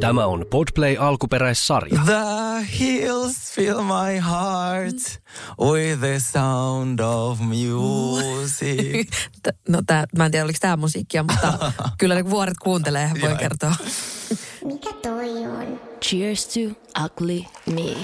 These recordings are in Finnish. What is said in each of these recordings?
Tämä on Podplay alkuperäissarja. The hills fill my heart with the sound of music. No tää, mä en tiedä oliko tämä musiikkia, mutta kyllä ne vuoret kuuntelee, voi Joo. kertoa. Mikä toi on? Cheers to ugly me.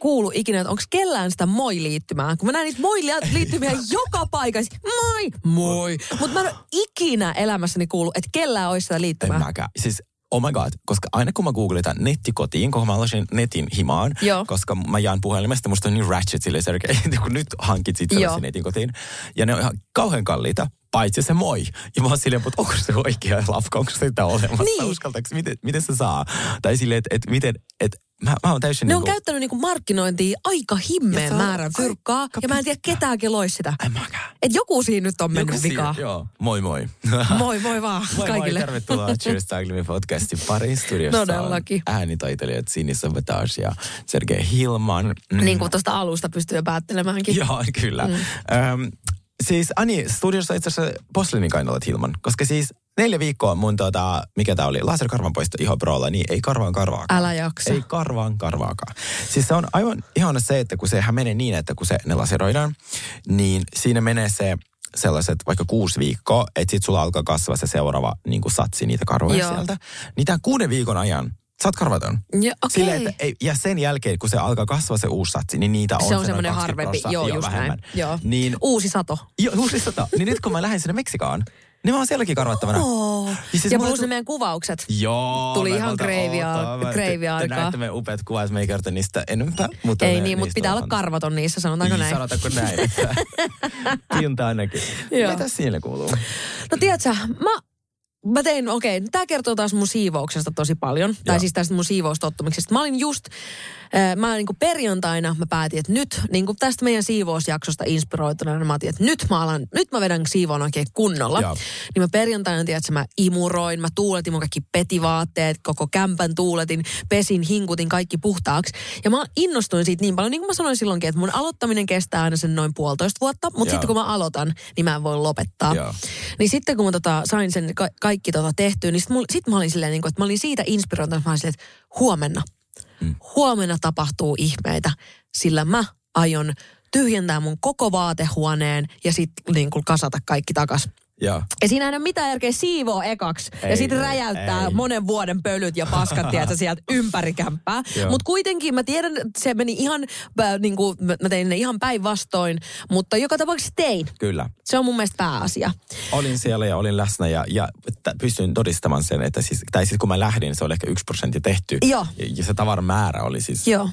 Kuullut ikinä, että onko kellään sitä moi-liittymää? Kun mä näen niitä moi-liittymiä joka paikassa. Moi! Moi! Mutta mä en ole ikinä elämässäni kuullut, että kellään olisi sitä En liittymää. mäkään. Siis Oh my god, koska aina kun mä googletan nettikotiin, kun mä aloitin netin himaan, Joo. koska mä jaan puhelimesta, musta on niin ratchet sille Sergei, kun nyt hankit sit Joo. sellaisen netin kotiin. Ja ne on ihan kauhean kalliita, paitsi se moi. Ja mä oon silleen, mutta onko se oikea lafka, onko sitä olemassa, Niin. uskaltaako, miten, miten se saa? Tai silleen, että et, miten, että mä, mä oon täysin Ne on niinku, käyttänyt niinku markkinointiin aika himmeen on määrän fyrkkaa, ja mä en tiedä ketään keloisi sitä. En mäkään. Et joku siinä nyt on mennyt vikaan. Joo, moi moi. Moi moi vaan Moi kaikille. moi, tervetuloa Cheers Me podcastin pariin studiossa. Todellakin. On äänitaiteilijat Sini Sabotage ja Sergei Hilman. Mm. Niin kuin tuosta alusta pystyy jo päättelemäänkin. Joo, kyllä. Mm. Öm, siis Ani, studiossa itse asiassa Poslinin kainaloit Hilman, koska siis neljä viikkoa mun tota, mikä tää oli, laserkarvanpoisto iho prolla, niin ei karvaan karvaakaan. Älä jaksa. Ei karvaan karvaakaan. Siis se on aivan ihana se, että kun sehän menee niin, että kun se ne laseroidaan, niin siinä menee se sellaiset vaikka kuusi viikkoa, että sit sulla alkaa kasvaa se seuraava niin satsi niitä karvoja Joo. sieltä. Niin tämän kuuden viikon ajan sä oot karvaton. Ja, okei. Silleen, että ei, ja sen jälkeen, kun se alkaa kasvaa se uusi satsi, niin niitä on se on semmoinen 20 harvempi. prossaa- Joo, just vähemmän. näin. Joo. Niin, Uusi sato. jo, uusi sata. niin nyt kun mä lähden sinne Meksikaan, niin mä oon sielläkin karvattavana. Oh. Ja siis ja plus tuli- ne meidän kuvaukset. Joo. Tuli ihan valtaan kreivia- oottaa. Mä- kreivia te, te näette meidän upeat kuvat, me ei kerta niistä enempää. Mutta Ei niin, mutta pitää olla karvaton niissä, sanotaanko näin. Sanotaanko näin? Pinta ainakin. Joo. Mitä siellä kuuluu? No tiedätkö, mä, mä tein, okei, okay, tämä kertoo taas mun siivouksesta tosi paljon. Tai Joo. siis tästä mun siivoustottumuksesta. Mä olin just, äh, mä niin kuin perjantaina mä päätin, että nyt niin kuin tästä meidän siivousjaksosta inspiroituneena mä otin, että nyt mä, alan, nyt mä vedän siivoon oikein kunnolla. Joo. Niin mä perjantaina, tiedätkö, mä imuroin, mä tuuletin mun kaikki petivaatteet, koko kämpän tuuletin, pesin, hinkutin kaikki puhtaaksi. Ja mä innostuin siitä niin paljon, niin kuin mä sanoin silloinkin, että mun aloittaminen kestää aina sen noin puolitoista vuotta, mutta Joo. sitten kun mä aloitan, niin mä en voi lopettaa. Joo. Niin sitten kun mä tota, sain sen ka- kaikki tota tehtyä, niin sitten sit mä olin silleen, niin kuin, että mä olin siitä inspiroitunut, että mä olin silleen, että huomenna, mm. huomenna tapahtuu ihmeitä, sillä mä aion tyhjentää mun koko vaatehuoneen ja sitten niin kuin kasata kaikki takas. Joo. Ja siinä ei ole mitään järkeä siivoo ekaksi. Ei, ja sitten räjäyttää ei. monen vuoden pölyt ja paskat, tiedätkö, sieltä ympäri kämppää. Mutta kuitenkin mä tiedän, että se meni ihan, äh, niin kuin, mä mä tein ne ihan päinvastoin. Mutta joka tapauksessa tein. Kyllä. Se on mun mielestä pääasia. Olin siellä ja olin läsnä ja, ja t- pystyin todistamaan sen, että siis, tai siis kun mä lähdin, se oli ehkä yksi prosentti tehty. Joo. Ja, ja se tavaramäärä oli siis... Joo.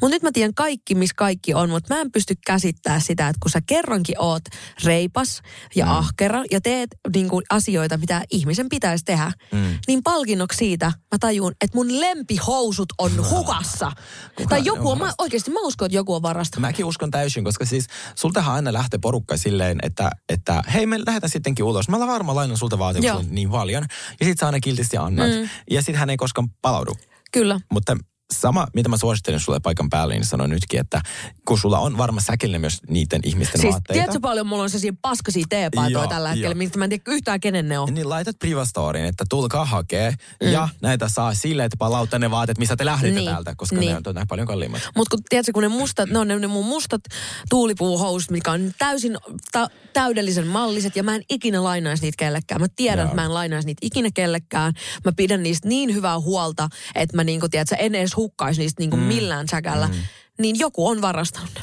Mutta nyt mä tiedän kaikki, missä kaikki on, mutta mä en pysty käsittämään sitä, että kun sä kerrankin oot reipas ja mm. ahkera ja teet niin kuin, asioita, mitä ihmisen pitäisi tehdä, mm. niin palkinnoksi siitä mä tajun, että mun lempihousut on hukassa. Kuka tai joku on, mä, oikeasti mä uskon, että joku on varastanut. Mäkin uskon täysin, koska siis sultahan aina lähtee porukka silleen, että, että hei me lähdetään sittenkin ulos. Mä varmaan lainan sulta Joo. niin paljon. Ja sit sä aina kiltisti annat. Mm. Ja sit hän ei koskaan palaudu. Kyllä. Mutta sama, mitä mä suosittelen sulle paikan päälle, niin sanon nytkin, että kun sulla on varma säkillinen myös niiden ihmisten Siis vaatteita. tiedätkö paljon mulla on sellaisia paskasia teepaitoja tällä hetkellä, mistä mä en tiedä yhtään kenen ne on. Niin laitat privastoriin, että tulkaa hakee mm. ja näitä saa sille, että palauttaa ne vaateet, missä te lähdette Niin, täältä, koska niin. ne on näin paljon kalliimmat. Mutta kun tiedätkö, kun ne mustat, ne on ne, ne mun mustat tuulipuuhousut, mitkä on täysin ta- täydellisen malliset ja mä en ikinä lainaisi niitä kellekään. Mä tiedän, Joo. että mä en lainaisi niitä ikinä kellekään. Mä pidän niistä niin hyvää huolta, että mä niinku, tiedätkö, en edes hukkaisi niistä niinku mm. millään säkällä. Mm. Niin joku on varastanut ne.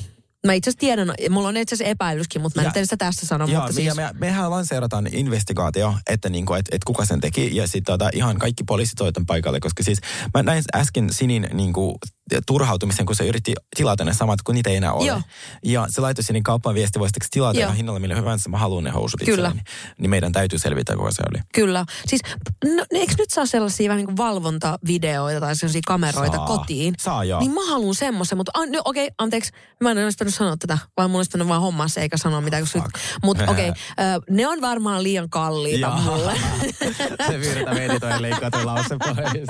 Mä itse asiassa tiedän, mulla on itse asiassa epäilyskin, mutta mä en Ja- nyt sitä tässä sano. Joo, mutta siis, me, mehän lanseerataan investigaatio, että niinku, et, et kuka sen teki, ja sitten tota, ihan kaikki poliisit paikalle, koska siis mä näin äsken Sinin niinku, turhautumisen, kun se yritti tilata ne samat, kun niitä ei enää ole. Joo. Ja se laittoi sinne kauppaan viesti, voisitko tilata Joo. hinnalla millä hyvänsä, mä haluan ne housut Kyllä. itselleni. Niin meidän täytyy selvittää, kuka se oli. Kyllä. Siis, no, eikö nyt saa sellaisia vähän niin kuin valvontavideoita tai sellaisia kameroita Saa. kotiin? Saa, joo. Niin mä haluan semmoisen, mutta an, no, okei, anteeksi, mä en olisi pitänyt sanoa tätä, vaan mulla olisi pitänyt vaan hommaa se eikä sanoa mitään. Mutta okei, okay, ne on varmaan liian kalliita Joo. mulle. se virta veti toi leikkaa lause pois.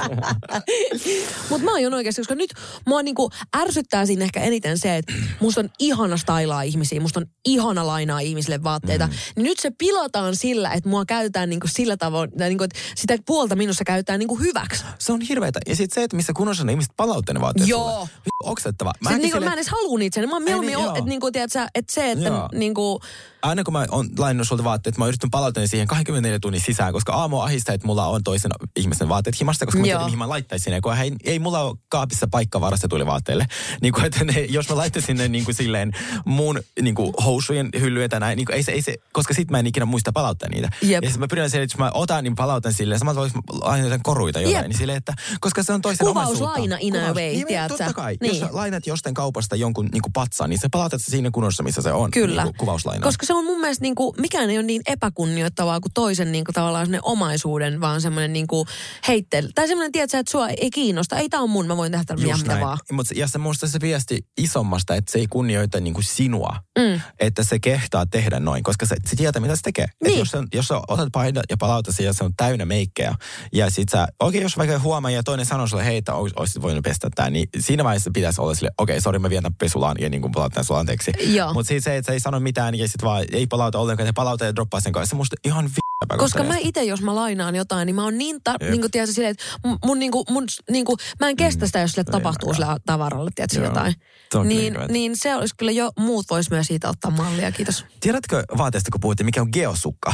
mutta mä aion oikeasti, koska nyt mua niinku ärsyttää siinä ehkä eniten se, että musta on ihana stylaa ihmisiä, musta on ihana lainaa ihmisille vaatteita. Mm. Niin nyt se pilataan sillä, että mua käytetään niinku sillä tavoin, tai niinku, että sitä puolta minussa käytetään niinku hyväksi. Se on hirveetä. Ja sitten se, että missä kunnossa ne ihmiset palauttaa ne vaatteet Joo. sulle. Oksettava. Mäkin niinku, silleen- mä en edes halua niitä sen. Mä oon mieluummin, niin, että niinku, tiedät sä, että se, että Joo. niinku, aina kun mä oon lainannut sulta vaatteet, mä oon yrittänyt palauttaa siihen 24 tunnin sisään, koska aamu ahistaa, että mulla on toisen ihmisen vaatteet himasta, koska mä tiedän, mihin mä laittaisin ne, kun ei, ei mulla ole kaapissa paikka varastetuille vaatteille. Niin kuin, että ne, jos mä laittaisin ne niin kuin silleen mun niin kuin housujen hyllyä tai näin, niin kuin, ei se, ei se, koska sit mä en ikinä muista palauttaa niitä. Jep. Ja sit mä pyrin siihen, että jos mä otan, niin palautan silleen, samalla jos mä lainatan koruita jotain, Jep. niin silleen, että koska se on toisen Kuvauslaina in a way, niin, tiedät totta kai. Niin. Jos lainat jostain kaupasta jonkun niin kuin patsaan, niin sä palautat se siinä kunnossa, missä se on. Kyllä. Niin kuin kuvauslaina. Koska se on mun mielestä niinku, mikään ei ole niin epäkunnioittavaa kuin toisen niinku tavallaan semmoinen omaisuuden, vaan semmoinen niinku heittely. Tai semmoinen, tiedät sä, että sua ei kiinnosta. Ei tää on mun, mä voin tehdä tällä mitä vaan. Mutta ja se musta se viesti isommasta, että se ei kunnioita niinku sinua, Mm. että se kehtaa tehdä noin, koska se, se tietää, mitä se tekee. Et Niin. jos, se, jos sä otat paidan ja palautat ja se on täynnä meikkejä, ja sit sä, okei, jos vaikka huomaa ja toinen sanoo sulle, hei, ois- olisit voinut pestä tää, niin siinä vaiheessa pitäisi olla sille, okei, sori, mä vien pesulaan ja niin kuin palautan sulla anteeksi. Mutta siis se, että se ei sano mitään ja sit vaan ei palauta ollenkaan, ja palauta ja droppaa sen kanssa, se musta ihan vi***pä Koska mä itse, jos mä lainaan jotain, niin mä oon niin, ta- niin kuin, tiedätkö, silleen, että mun, niin kuin, mun niin kuin, mä en kestä sitä, jos sille ei tapahtuu mäkään. sille tavaralle, tiedätkö, Joo. jotain. Niin, hirveetä. niin se olisi kyllä jo, muut vois myös siitä ottaa mallia, kiitos. Tiedätkö vaateesta, kun puhuttiin, mikä on geosukka?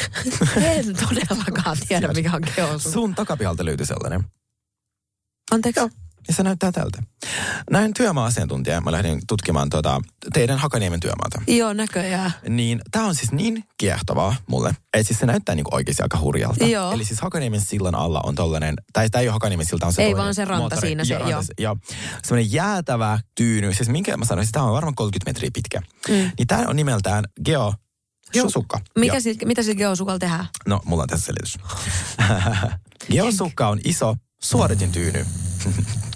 En todellakaan tiedä, mikä on geosu. Sun takapihalta löytyi sellainen. Anteeksi. Ja se näyttää tältä. Näin työmaa-asiantuntija, mä lähdin tutkimaan tuota, teidän Hakaniemen työmaata. Joo, näköjään. Niin tämä on siis niin kiehtovaa mulle, että siis se näyttää niinku oikeasti aika hurjalta. Joo. Eli siis Hakaniemen sillan alla on tollainen, tai tämä ei ole Hakaniemen silta, on se Ei vaan se ranta siinä, se- joo. ranta- joo. Semmoinen jäätävä tyyny, siis minkä mä sanoisin, tämä on varmaan 30 metriä pitkä. Mm. Niin tämä on nimeltään Geo Geosukka. Mikä Joo. sillä, mitä sillä geosukalla tehdään? No, mulla on tässä selitys. Geosukka on iso suodatintyyny.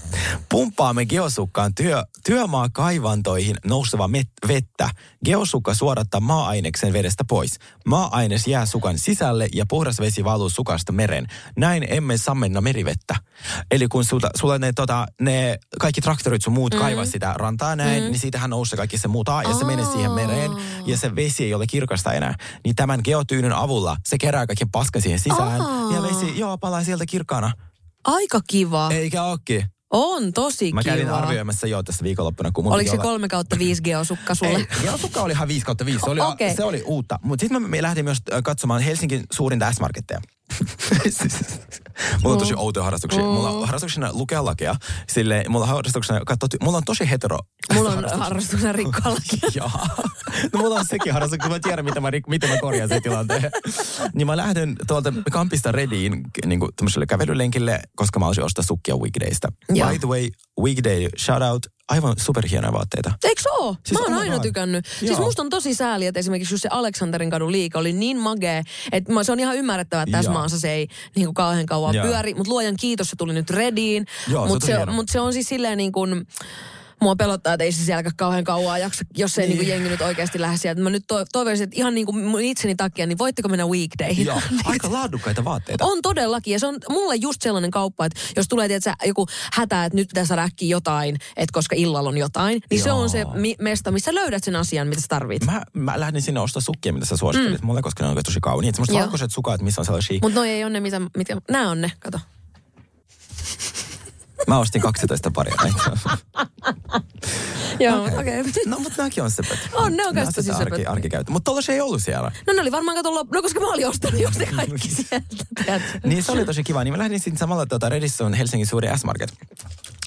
Pumppaamme geosukkaan työ, työmaa kaivantoihin nouseva met, vettä. Geosukka suodattaa maa-aineksen vedestä pois. Maa-aines jää sukan sisälle ja puhdas vesi valuu sukasta meren. Näin emme sammenna merivettä. Eli kun sulta, sulla ne, tota, ne kaikki traktorit sun muut mm. kaivaa sitä rantaa näin, mm. niin siitähän nousee kaikki se muuta ja se menee siihen mereen ja se vesi ei ole kirkasta enää. Niin tämän geotyynyn avulla se kerää kaiken paskan siihen sisään ja vesi, joo, palaa sieltä kirkkaana. Aika kiva. Eikä ookin. On tosi Mä kävin kiva. arvioimassa jo tässä viikonloppuna. Kun Oliko se olla- kolme kautta viisi geosukka sulle? Ei, geosukka oli ihan 5 kautta 5. Se oli, Okei. se oli uutta. Mutta sitten me, me lähdin myös katsomaan Helsingin suurinta S-marketteja. mulla on tosi outoja harrastuksia. Mulla on harrastuksena lukea lakeja. Sille, mulla on harrastuksena katsoa, mulla on tosi hetero. Mulla on harrastuksena rikkoalakin. Joo. No mulla on sekin harrastus, kun mä tiedän, miten mä, rik- miten mä korjaan sen tilanteen. niin mä lähden tuolta kampista Rediin niin kuin tämmöiselle kävelylenkille, koska mä olisin ostaa sukkia weekdaysta. Joo. By the way, weekday shout out, aivan superhienoja vaatteita. Eikö se oo? Siis Mä oon aina tykännyt. Siis Joo. musta on tosi sääli, että esimerkiksi just se Aleksanterin kadun liike oli niin magee, että se on ihan ymmärrettävää, että tässä Joo. maassa se ei niin kuin kauhean kauan Joo. pyöri. Mutta luojan kiitos, se tuli nyt Rediin. Mutta se, mut se on siis silleen niin kuin... Mua pelottaa, että ei se sielläkään kauhean kauan jaksa, jos ei niin. Niin. niin jengi nyt oikeasti lähde sieltä. Mä nyt to- toivoisin, että ihan niin kuin mun itseni takia, niin voitteko mennä weekdayhin? Joo, aika laadukkaita vaatteita. On todellakin. Ja se on mulle just sellainen kauppa, että jos tulee tiedätkö, joku hätä, että nyt pitää saada jotain, että koska illalla on jotain, niin se Joo. on se mi- mesta, missä löydät sen asian, mitä sä tarvit. Mä, mä lähdin sinne ostaa sukkia, mitä sä suosittelit mm. mulle, koska ne on tosi kauniit. Semmoiset valkoiset sukat, missä on sellaisia. Mutta noi ei ole ne, mitä, mitä nää on ne, kato. Mä ostin 12 paria näitä. Joo, okei. Okay. No, mutta nämäkin on sepät. On, ne on Nää kans tosi arki, arkikäyttö. Mutta tollasia ei ollut siellä. No ne oli varmaan kato lop- No koska mä olin ostanut just ne kaikki sieltä? Niin se oli tosi kiva. Niin mä lähdin sitten samalla tuota, Redissä on Helsingin suuri S-Market.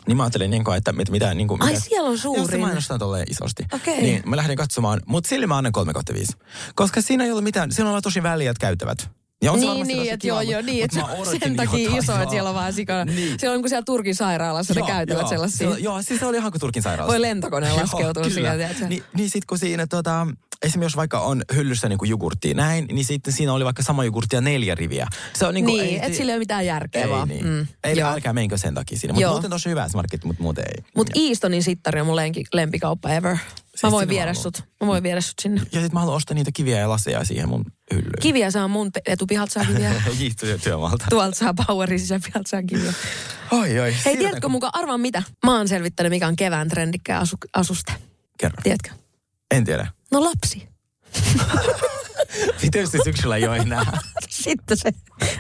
Niin mä ajattelin, niin kuin, että mit, mitä... Niin kuin, Ai, mitä, siellä on Joo, se mainostaa tolleen isosti. Okei. Niin mä lähdin katsomaan, mutta sille mä annan 3 kautta 5. Koska siinä ei ollut mitään, siinä on tosi väliät käyttävät. Ja on se Niin, niin, että joo, joo, niin, että sen takia jotain, iso, että siellä on vähän sikana. Niin. Siellä on kuin siellä Turkin sairaalassa ne Joo, käytävät joo. sellaisia. Se, joo, siis se oli ihan kuin Turkin sairaalassa. Voi lentokone laskeutua kyllä. tiedätkö? Niin, niin sitten kun siinä tota, esimerkiksi jos vaikka on hyllyssä niin kuin jogurttia näin, niin sitten siinä oli vaikka sama jogurttia neljä riviä. Se on niin kuin, Niin, että sillä ei ole mitään järkeä ei, vaan. niin. Mm, Ei, joo. älkää menkö sen takia siinä. Mutta muuten tosi hyvä S-market, mutta muuten ei. Mutta Eastonin sittari on mun lempikauppa ever. Mä voin sinne viedä haluan. sut. Mä voin viedä sut sinne. Ja sit mä haluan ostaa niitä kiviä ja laseja siihen mun hyllyyn. Kiviä saa mun pe- etupihalta saa kiviä. Jiihtyy työmaalta. Tuolta saa powerin sisäpihalta saa kiviä. Oi, oi. Hei, tiedätkö mukaan, arvaa mitä? Mä oon selvittänyt, mikä on kevään trendikkää asu, asuste. Kerro. Tiedätkö? En tiedä. No lapsi. Tietysti syksyllä ei ole enää. Sitten se,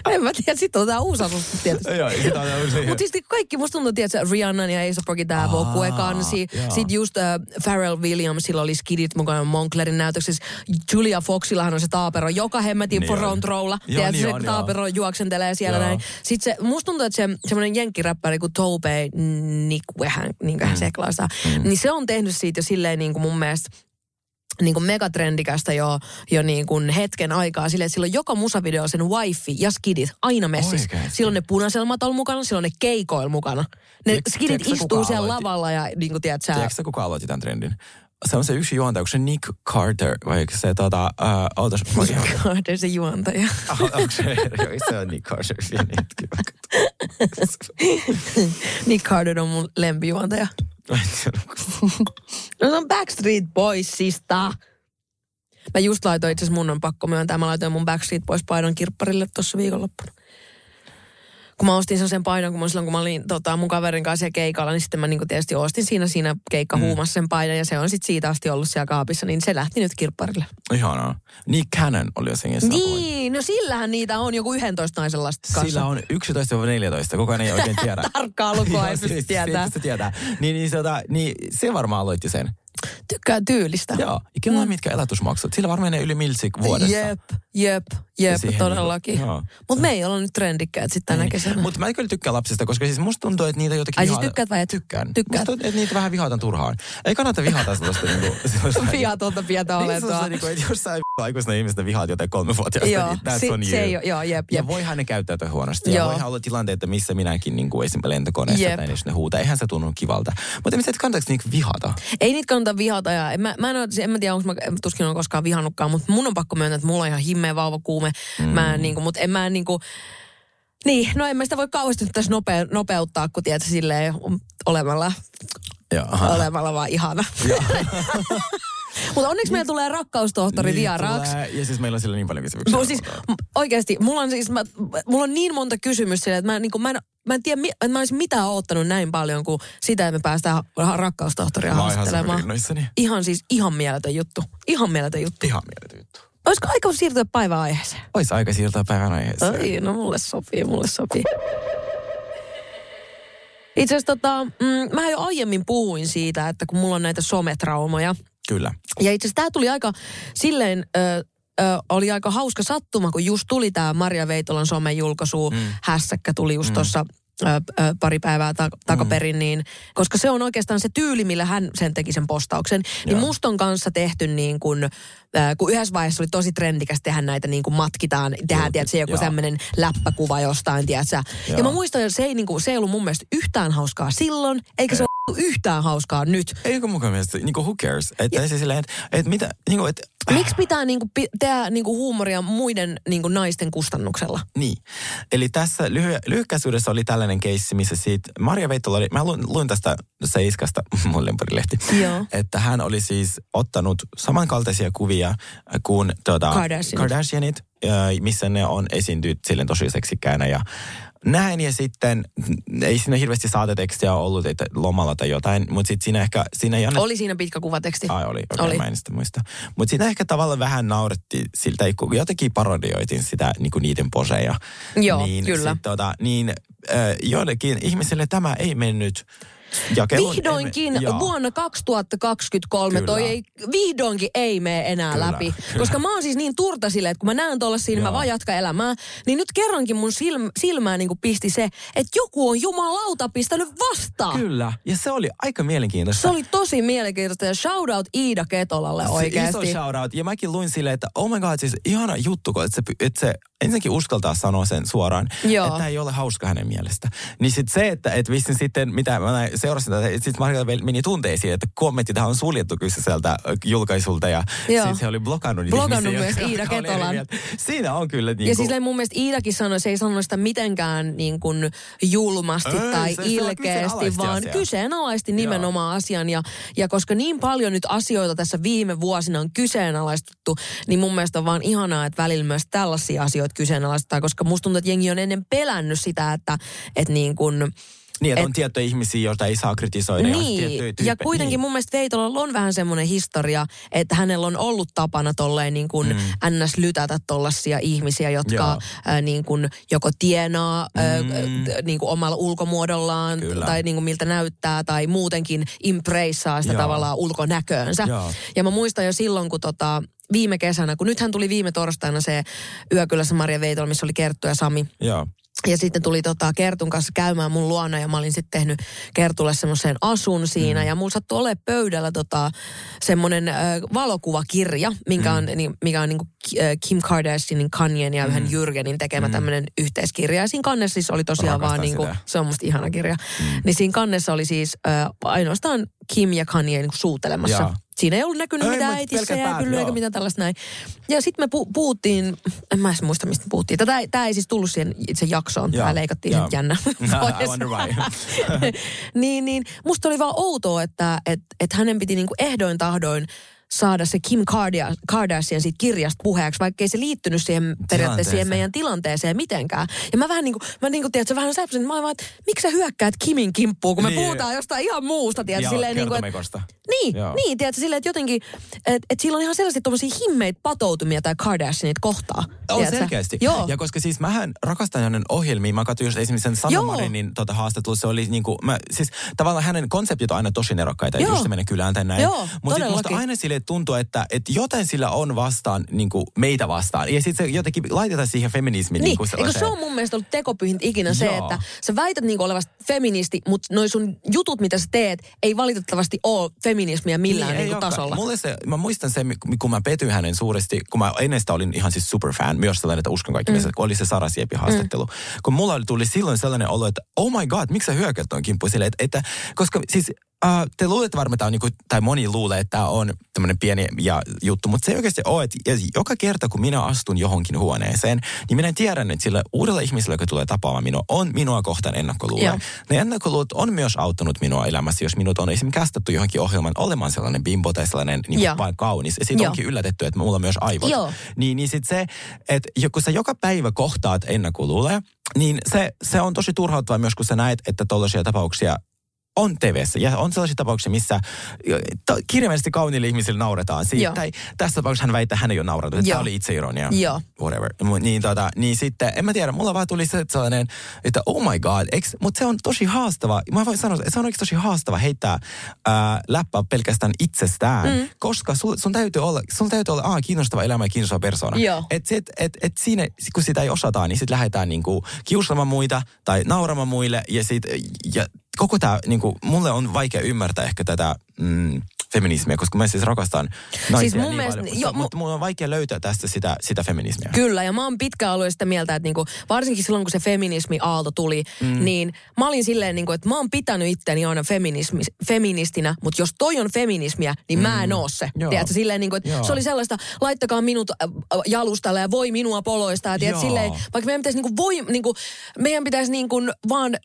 en mä tiedä, sitten otetaan uusi asuste tietysti. Joo, se. Mutta siis kaikki, musta tuntuu, että Rihannan ja A$AP Rockin tää Vogue kansi. joo. Sitten just uh, Pharrell Williamsilla oli skidit mukana Monclerin näytöksessä. Julia Foxillahan on se taapero joka hemmetin Niin on. front rowlla. Joo, Tiedätkö, niin se on, joo. taapero juoksentelee siellä Joo. näin. Sitten se, musta tuntuu, että se semmoinen jenkkiräppäri kuin Tobe Nick Wehän, niin kuin Mm. seklaa sitä, niin se on tehnyt siitä jo silleen niin kuin mun mielestä niin kuin megatrendikästä jo, jo niin kuin hetken aikaa silleen, että silloin joka musavideo sen wifi ja skidit aina messissä. Oikeesti? Silloin ne punaiselmat on mukana, silloin ne keikoil mukana. Ne Tiedätkö- skidit istuu siellä aloitti? lavalla ja niin kuin tiedät sä, Tiedätkö kuka aloitti tämän trendin? Se on se yksi juontaja, onko se Nick Carter, vai se tota, uh, ootas, mä ihan, Carter se juontaja. Ah, onko se, se on Nick Carter. Nick Carter on mun lempijuontaja. No se on Backstreet Boysista. Mä just laitoin itse mun on pakko myöntää, mä laitoin mun Backstreet Boys paidan kirpparille tuossa viikonloppuna. Kun mä ostin sen paidan, kun mä silloin kun mä olin tota, mun kaverin kanssa siellä keikalla, niin sitten mä niin tietysti ostin siinä, siinä keikka huumassa sen paidan ja se on sitten siitä asti ollut siellä kaapissa, niin se lähti nyt kirpparille. Ihanaa. Nick Cannon oli jo sen kanssa. Niin, no sillähän niitä on joku 11 naisen lasta kanssa. Sillä on 11-14, kukaan ei oikein tiedä. Tarkkaa lukua ei pysty siis- tietää. ei pysty tietää. Niin, niin, sota, niin se varmaan aloitti sen. Tykkää tyylistä. Joo, ja kyllä mm. mitkä elatusmaksut. Sillä varmaan menee yli miltsik vuodessa. Jep, jep, jep, todellakin. niinku- joo. Mutta me ei olla nyt trendikkäät sitten tänä kesänä. Mutta mä kyllä tykkään lapsista, koska siis musta tuntuu, että niitä jotenkin Ai siis tykkäät vai et? Tykkään. Tykkäät. Musta tuntuu, että niitä vähän vihataan turhaan. Ei kannata vihata sellaista niinku... sellaista- Viatonta pientä Niin olentoa. sellaista niinku, että jos sä aikuisena ihmisenä vihaat jotain kolmevuotiaasta, Joo, niin that's on you. se ei oo- joo, jep, Ja jep. voihan ne käyttäytyä huonosti. Ja Joo. voihan olla tilanteita, missä minäkin niin kuin esimerkiksi lentokoneessa Jep. tai jos ne huutaa. Eihän se tunnu kivalta. Mutta mistä niinku vihata? Ei niitä kannata vihata ja en mä, mä, en, oo- en mä tiedä, onko mä tuskin on koskaan vihannutkaan, mutta mun on pakko myöntää, että mulla on ihan himmeä vauvakuume. Mm. Mä en niinku, mutta en mä en niinku, niin, no en mä sitä voi kauheasti nyt tässä nope, nopeuttaa, kun tiedät silleen olemalla, Joo. olemalla vaan ihana. Mutta onneksi meillä tulee rakkaustohtori Niin vieraaksi. tulee. Ja siis meillä on sillä niin paljon kysymyksiä. No siis oikeasti, mulla on siis, mä, mulla on niin monta kysymystä että mä, niin kuin, mä, en, mä en tiedä, että mä olisin mitään oottanut näin paljon kuin sitä, että me päästään rakkaustohtoria Mä ihan haastattelemaan. superinnoissani. Ihan siis, ihan mieletön juttu. Ihan mieletön juttu. Ihan mieletön juttu. Olisiko aika siirtyä päiväaiheeseen? Olisi aika siirtää päivän aiheeseen. Ai, no mulle sopii, mulle sopii. Itse asiassa tota, mm, mä jo aiemmin puhuin siitä, että kun mulla on näitä sometraumoja, Kyllä. ja itse asiassa tämä tuli aika silleen, ö, ö, oli aika hauska sattuma, kun just tuli tämä Maria Veitolan somejulkaisu, mm. hässäkkä tuli just mm. tuossa pari päivää ta- takaperin, mm. niin, koska se on oikeastaan se tyyli, millä hän sen teki sen postauksen. Niin Joo. musta on kanssa tehty niin kuin, äh, kun yhdessä vaiheessa oli tosi trendikäs tehdä näitä niin kuin matkitaan, tehdään Joo, tiedätkö, joku tämmöinen läppäkuva jostain, tiedätkö. Ja mä muistan, että se ei, niin kuin, se ei ollut mun mielestä yhtään hauskaa silloin, eikä se ole yhtään hauskaa nyt. Eikö mukaan mielestä, niin kuin who cares? Että se silleen, että, että mitä, niin kuin, että, Miksi pitää niinku pi- tehdä niinku huumoria muiden niinku naisten kustannuksella? Niin. Eli tässä lyhy- lyhykäisyydessä oli tällainen keissi, missä siitä Maria Veittola oli, mä luin, luin tästä Seiskasta, mun lemparilehti, Joo. että hän oli siis ottanut samankaltaisia kuvia kuin tuota, Kardashianit. Kardashianit, missä ne on esiintynyt silleen tosi seksikkäänä ja näin ja sitten ei siinä hirveästi saatetekstiä ollut, että lomalla tai jotain, mutta sitten siinä ehkä, siinä ei annettu Oli siinä pitkä kuvateksti. Ai oli, okei, Oli. mä en sitä muista. Mutta siinä ehkä tavallaan vähän naurettiin siltä, kun jotenkin parodioitiin sitä niinku niiden poseja. Joo, niin, kyllä. Sit, tota, niin äh, joillekin ihmisille tämä ei mennyt jakeluun. Vihdoinkin Ei me- joo. vuonna 2023 toi Kyllä. ei, vihdoinkin ei mene enää Kyllä, läpi. kyllä. Koska mä oon siis niin turta sille, että kun mä näen tuolla siinä, mä vaan jatka elämää, niin nyt kerrankin mun silm, silmää niin kuin pisti se, että joku on jumalauta pistänyt vastaan. Kyllä, ja se oli aika mielenkiintoista. Se oli tosi mielenkiintoista ja shout out Iida Ketolalle Se oikeasti. Iso shout out. Ja mäkin luin silleen, että oh my god, siis ihana juttu, että se, että se ensinnäkin uskaltaa sanoa sen suoraan, Joo. että ei ole hauska hänen mielestä. Niin sit se, että et vissin sitten, mitä mä näin seurasin tätä, sitten Margareta meni tunteisiin, että kommentti on suljettu kyseiseltä julkaisulta ja Joo. sitten se oli blokannut Blokannut myös jotka Iida Ketolan. Siinä on kyllä niin Ja siis mun mielestä Iidakin sanoi, se ei sanonut sitä mitenkään niin kuin julmasti Ei, tai se- se vaan ilkeästi, kyseenalaisti vaan asiaa. kyseenalaisti nimenomaan asian. Ja, ja koska niin paljon nyt asioita tässä viime vuosina on kyseenalaistettu, niin mun mielestä on vaan ihanaa, että välillä myös tällaisia asioita kyseenalaistetaan, koska musta tuntuu, että jengi on ennen pelännyt sitä, että, että niin kuin, Niin, että on et- tiettyjä ihmisiä, joita ei saa kritisoida. ja niin, ja tyyppejä- kuitenkin niin. mun mielestä Veitolalla on vähän semmoinen historia, että hänellä on ollut tapana tolleen niin kuin mm. ns. lytätä tollaisia ihmisiä, jotka ää, niin kuin joko tienaa Mm. ää, niin kuin omalla ulkomuodollaan Kyllä. tai niin kuin miltä näyttää tai muutenkin impreissaa sitä Joo. tavallaan ulkonäköönsä. Joo. Ja mä muistan jo silloin, kun tota, viime kesänä, kun nythän tuli viime torstaina se Yökylässä Maria Veitola, missä oli Kerttu ja Sami. Joo. Ja sitten tuli tota Kertun kanssa käymään mun luona ja mä olin sitten tehnyt Kertulle semmoisen asun siinä. Mm. Ja mulla sattui olemaan pöydällä tota, semmoinen äh, valokuvakirja, minkä on, niin, mikä on niin kuin, äh, Kim Kardashianin, Kanyen ja yhden Jürgenin tekemä mm. tämmöinen yhteiskirja. Ja siinä kannessa siis oli tosiaan Rakastan vaan, niin kuin, sitä. se on musta ihana kirja. Mm. Niin siinä kannessa oli siis äh, ainoastaan Kim ja Kanye niin kuin suutelemassa. Jaa. Siinä ei ollut näkynyt Ei, mitään äitissä pelkät ja päät, pyllyä eikä mitään tällaista näin. Ja sitten me pu- puhuttiin, en mä edes muista mistä me puhuttiin. Tätä, tämä ei siis tullut siihen itse jaksoon. Tämä leikattiin joo. jännä. I wonder why. niin, niin musta oli vaan outoa, että et, et hänen piti niinku ehdoin tahdoin saada se Kim Kardashian siitä kirjasta puheeksi, vaikka ei se liittynyt siihen periaatteessa siihen meidän tilanteeseen mitenkään. Ja mä vähän niin kuin, mä niin kuin, tiedätkö, vähän säpsin, mä vaan, että miksi sä hyökkäät Kimin kimppuun, kun me Niin. puhutaan jostain ihan muusta, tiedätkö, Joo, silleen niin kuin, että niin, Joo. niin, tiedätkö, silleen, että jotenkin, että et sillä on ihan selvästi tommosia himmeitä patoutumia tai Kardashianit kohtaa. On tiedätkö? selkeästi. Joo. Ja koska siis mähän rakastan hänen ohjelmiin. Mä katsoin just esimerkiksi sen Sanna Joo. Marinin tota, haastattelussa. Se oli niinku, mä, siis tavallaan hänen konseptit on aina tosi nerokkaita. Joo. Just se menee kylään. Joo, Mutta musta aina sille tuntuu, että, että jotain sillä on vastaan niinku meitä vastaan. Ja sitten se jotenkin laitetaan siihen feminismiin. Niin, niinku eikö se on mun mielestä ollut tekopyhintä ikinä se, Joo. että sä väität niinku olevasta feministi, mutta noi sun jutut, mitä sä teet, ei valitettavasti ole feminismiä millään Niin, olekaan. tasolla. Mulle se, mä muistan sen, kun mä petyin hänen suuresti, kun mä ennen sitä olin ihan siis superfan, myös sellainen, että uskon kaikki, mm. kun oli se Sara Siepi haastattelu. Mm. Kun mulla tuli silloin sellainen olo, että oh my god, miksi sä hyökät tuon kimppuun silleen, että, että, koska siis Uh, te luulette varmaan, että tämä on niinku, tai moni luulee, että tämä on tämmöinen pieni ja juttu, mutta se ei oikeasti ole, että joka kerta kun minä astun johonkin huoneeseen, niin minä tiedän, että sillä uudella ihmisellä, joka tulee tapaamaan minua, on minua kohtaan ennakkoluulo. Joo. Ne ennakkoluut on myös auttanut minua elämässä, jos minut on esimerkiksi kästetty johonkin ohjelman olemaan sellainen bimbo tai sellainen niin kuin vain kaunis. Ja siitä Joo. onkin yllätetty, että mulla on myös aivot. Joo. Niin, niin sit se, että kun sä joka päivä kohtaat ennakkoluuloja, niin se, se on tosi turhauttavaa myös, kun sä näet, että tollaisia tapauksia on TVssä ja on sellaisia tapauksia, missä kirjaimellisesti kauniille ihmisille nauretaan. Siitä, Joo. tai tässä tapauksessa hän väittää, että hän ei ole Joo. tämä oli itseironia. Joo. Whatever. Niin, tota, niin sitten, en mä tiedä, mulla vaan tuli se sellainen, että oh my god, mutta se on tosi haastava. Mä voin sanoa, että se on oikeasti tosi haastava heittää ää, läppää pelkästään itsestään, mm. koska sul, sun täytyy olla, sun täytyy olla a, kiinnostava elämä ja kiinnostava persona. Joo. Et, sit, et, et siinä, kun sitä ei osata, niin sitten lähdetään niinku kiusaamaan muita tai nauramaan muille ja, sit, ja koko tämä, niinku, mulle on vaikea ymmärtää ehkä tätä mm, feminismiä, koska mä siis rakastan naisia Siis mun niin mielestä- paljon, joo, mutta, mutta mulla on vaikea löytää tästä sitä, sitä feminismiä. Kyllä, ja mä oon pitkään ollut sitä mieltä, että niinku, varsinkin silloin, kun se feminismi-aalto tuli, mm. niin mä olin silleen, niinku, että mä oon pitänyt itteni aina feminismi, feministinä, mutta jos toi on feminismiä, niin mä en oo se. Joo. Tiedätkö, silleen, niinku, että se oli sellaista, laittakaa minut äh, äh, jalustalle ja voi minua poloista. Ja tiedätkö, silleen, vaikka meidän pitäisi, niinku, voi, niinku, meidän pitäisi niinku, vaan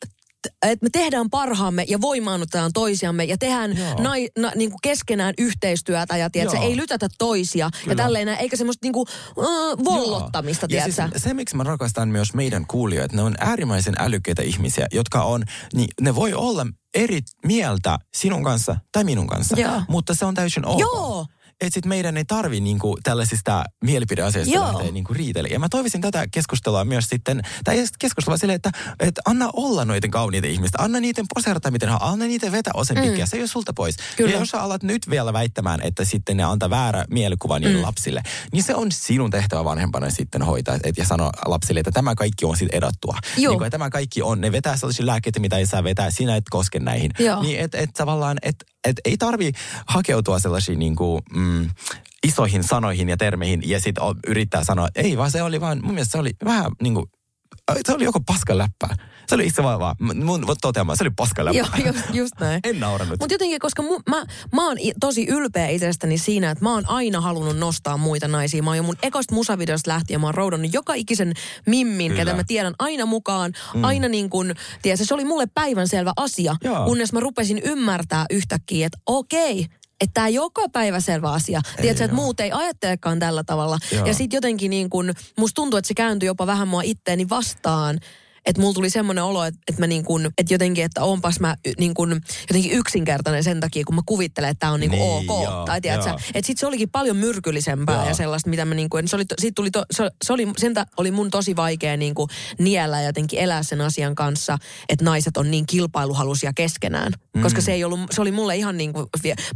että me tehdään parhaamme ja voimaannutetaan toisiamme ja tehdään Joo. nai, na, niin kuin keskenään yhteistyötä ja tiedätkö, ei lytätä toisia Kyllä. ja tälleen, eikä semmoista niin kuin, äh, vollottamista, ja siis se, miksi mä rakastan myös meidän kuulijoita, ne on äärimmäisen älykkäitä ihmisiä, jotka on, niin ne voi olla eri mieltä sinun kanssa tai minun kanssa, Joo. mutta se on täysin ok. Joo. Että sit meidän ei tarvi niinku tällaisista mielipideasioista Joo. lähteä niinku riitellä. Ja mä toivoisin tätä keskustelua myös sitten, tai ei keskustelua silleen, että, että anna olla noiden kauniiden ihmistä. Anna niiden poserata miten haluaa. Anna niiden vetää osen mm. Se ei ole sulta pois. Kyllä. Ja jos sä alat nyt vielä väittämään, että sitten ne antaa väärä mielikuva niille mm. lapsille, niin se on sinun tehtävä vanhempana sitten hoitaa et, ja sanoa lapsille, että tämä kaikki on sitten edottua. Joo. Niin kuin, tämä kaikki on, ne vetää sellaisia lääkkeitä, mitä ei saa vetää, sinä et koske näihin. Joo. Niin että et tavallaan, että et ei tarvi hakeutua sellaisiin niin kuin, mm, isoihin sanoihin ja termeihin ja sitten yrittää sanoa, ei vaan se oli vaan, mun mielestä se oli vähän niin kuin se oli joko paska läppää. Se oli itse vaan, vaan mun toteamaan, se oli paska läppää. Joo, just, just näin. En naurannut. Mutta jotenkin, koska mu, mä, mä oon tosi ylpeä itsestäni siinä, että mä oon aina halunnut nostaa muita naisia. Mä oon jo mun ekosta musavideosta lähtien, mä oon roudannut joka ikisen mimmin, Kyllä. ketä mä tiedän aina mukaan. Mm. Aina niin kuin, se oli mulle päivänselvä asia, Joo. kunnes mä rupesin ymmärtää yhtäkkiä, että okei, että tämä joka päivä selvä asia. Tiedätkö, että muut ei ajattelekaan tällä tavalla. Joo. Ja sitten jotenkin niin kuin, musta tuntuu, että se kääntyi jopa vähän mua itteeni vastaan. Että mulla tuli semmoinen olo, että, että mä niin kuin, että jotenkin, että onpas mä niin kuin, jotenkin yksinkertainen sen takia, kun mä kuvittelen, että tämä on niin kuin Niin, ok. joo, tai tiedätkö, että sit se olikin paljon myrkyllisempää Joo. ja sellaista, mitä mä niin kuin, se oli, siitä tuli to, se, se oli, sen ta, oli mun tosi vaikea niin kuin niellä ja jotenkin elää sen asian kanssa, että naiset on niin kilpailuhalusia keskenään. Mm. Koska se ei ollut, se oli mulle ihan niin kuin,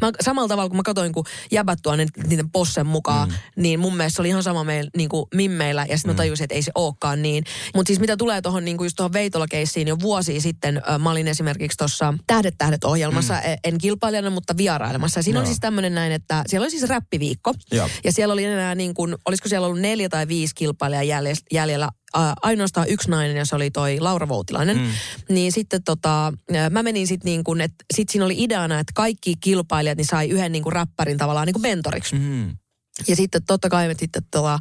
mä, samalla tavalla kun mä katsoin, kun jäbät tuo ne- niiden possen mukaan, mm. niin mun mielestä se oli ihan sama meillä niin kuin mimmeillä ja sitten mä tajusin, että ei se olekaan niin. Mutta siis mitä tulee tuohon niin kuin just tuohon Veitola-keissiin jo vuosia sitten, mä olin esimerkiksi tuossa Tähdet tähdet ohjelmassa, mm. en kilpailijana, mutta vierailemassa. Ja siinä Joo. oli siis tämmöinen näin, että siellä oli siis räppiviikko. Joo. Ja siellä oli enää niin kuin, olisiko siellä ollut neljä tai viisi kilpailijaa jäljellä, jäljellä ainoastaan yksi nainen ja se oli toi Laura Voutilainen. Mm. Niin sitten tota, mä menin sitten niin kuin, että sit siinä oli ideana, että kaikki kilpailijat niin sai yhden niin kuin räppärin tavallaan niin kuin mentoriksi. Mm. Ja sitten totta kai me sitten tota,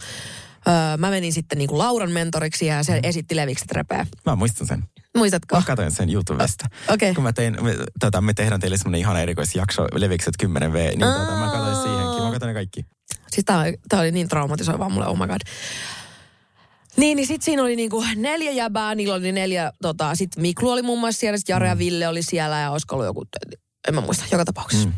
ää, mä menin sitten niin kuin Lauran mentoriksi ja se esitti Levikset repeä. Mä muistan sen. Muistatko? Mä katsoin sen YouTubesta. Okei. Kun mä tein, me, tota, me tehdään teille semmonen ihana erikoisjakso, Levikset 10V, niin tota, mä katsoin siihenkin. Mä katsoin ne kaikki. Siis tää, oli- tää oli niin traumatisoivaa mulle, oh my god. Niin, niin sit siinä oli niinku neljä jäbää, niillä oli neljä, tota, sit Miklu oli muun muassa siellä, sit Jare ja Ville oli siellä ja olisiko ollut joku, en mä muista, joka tapauksessa. Mm.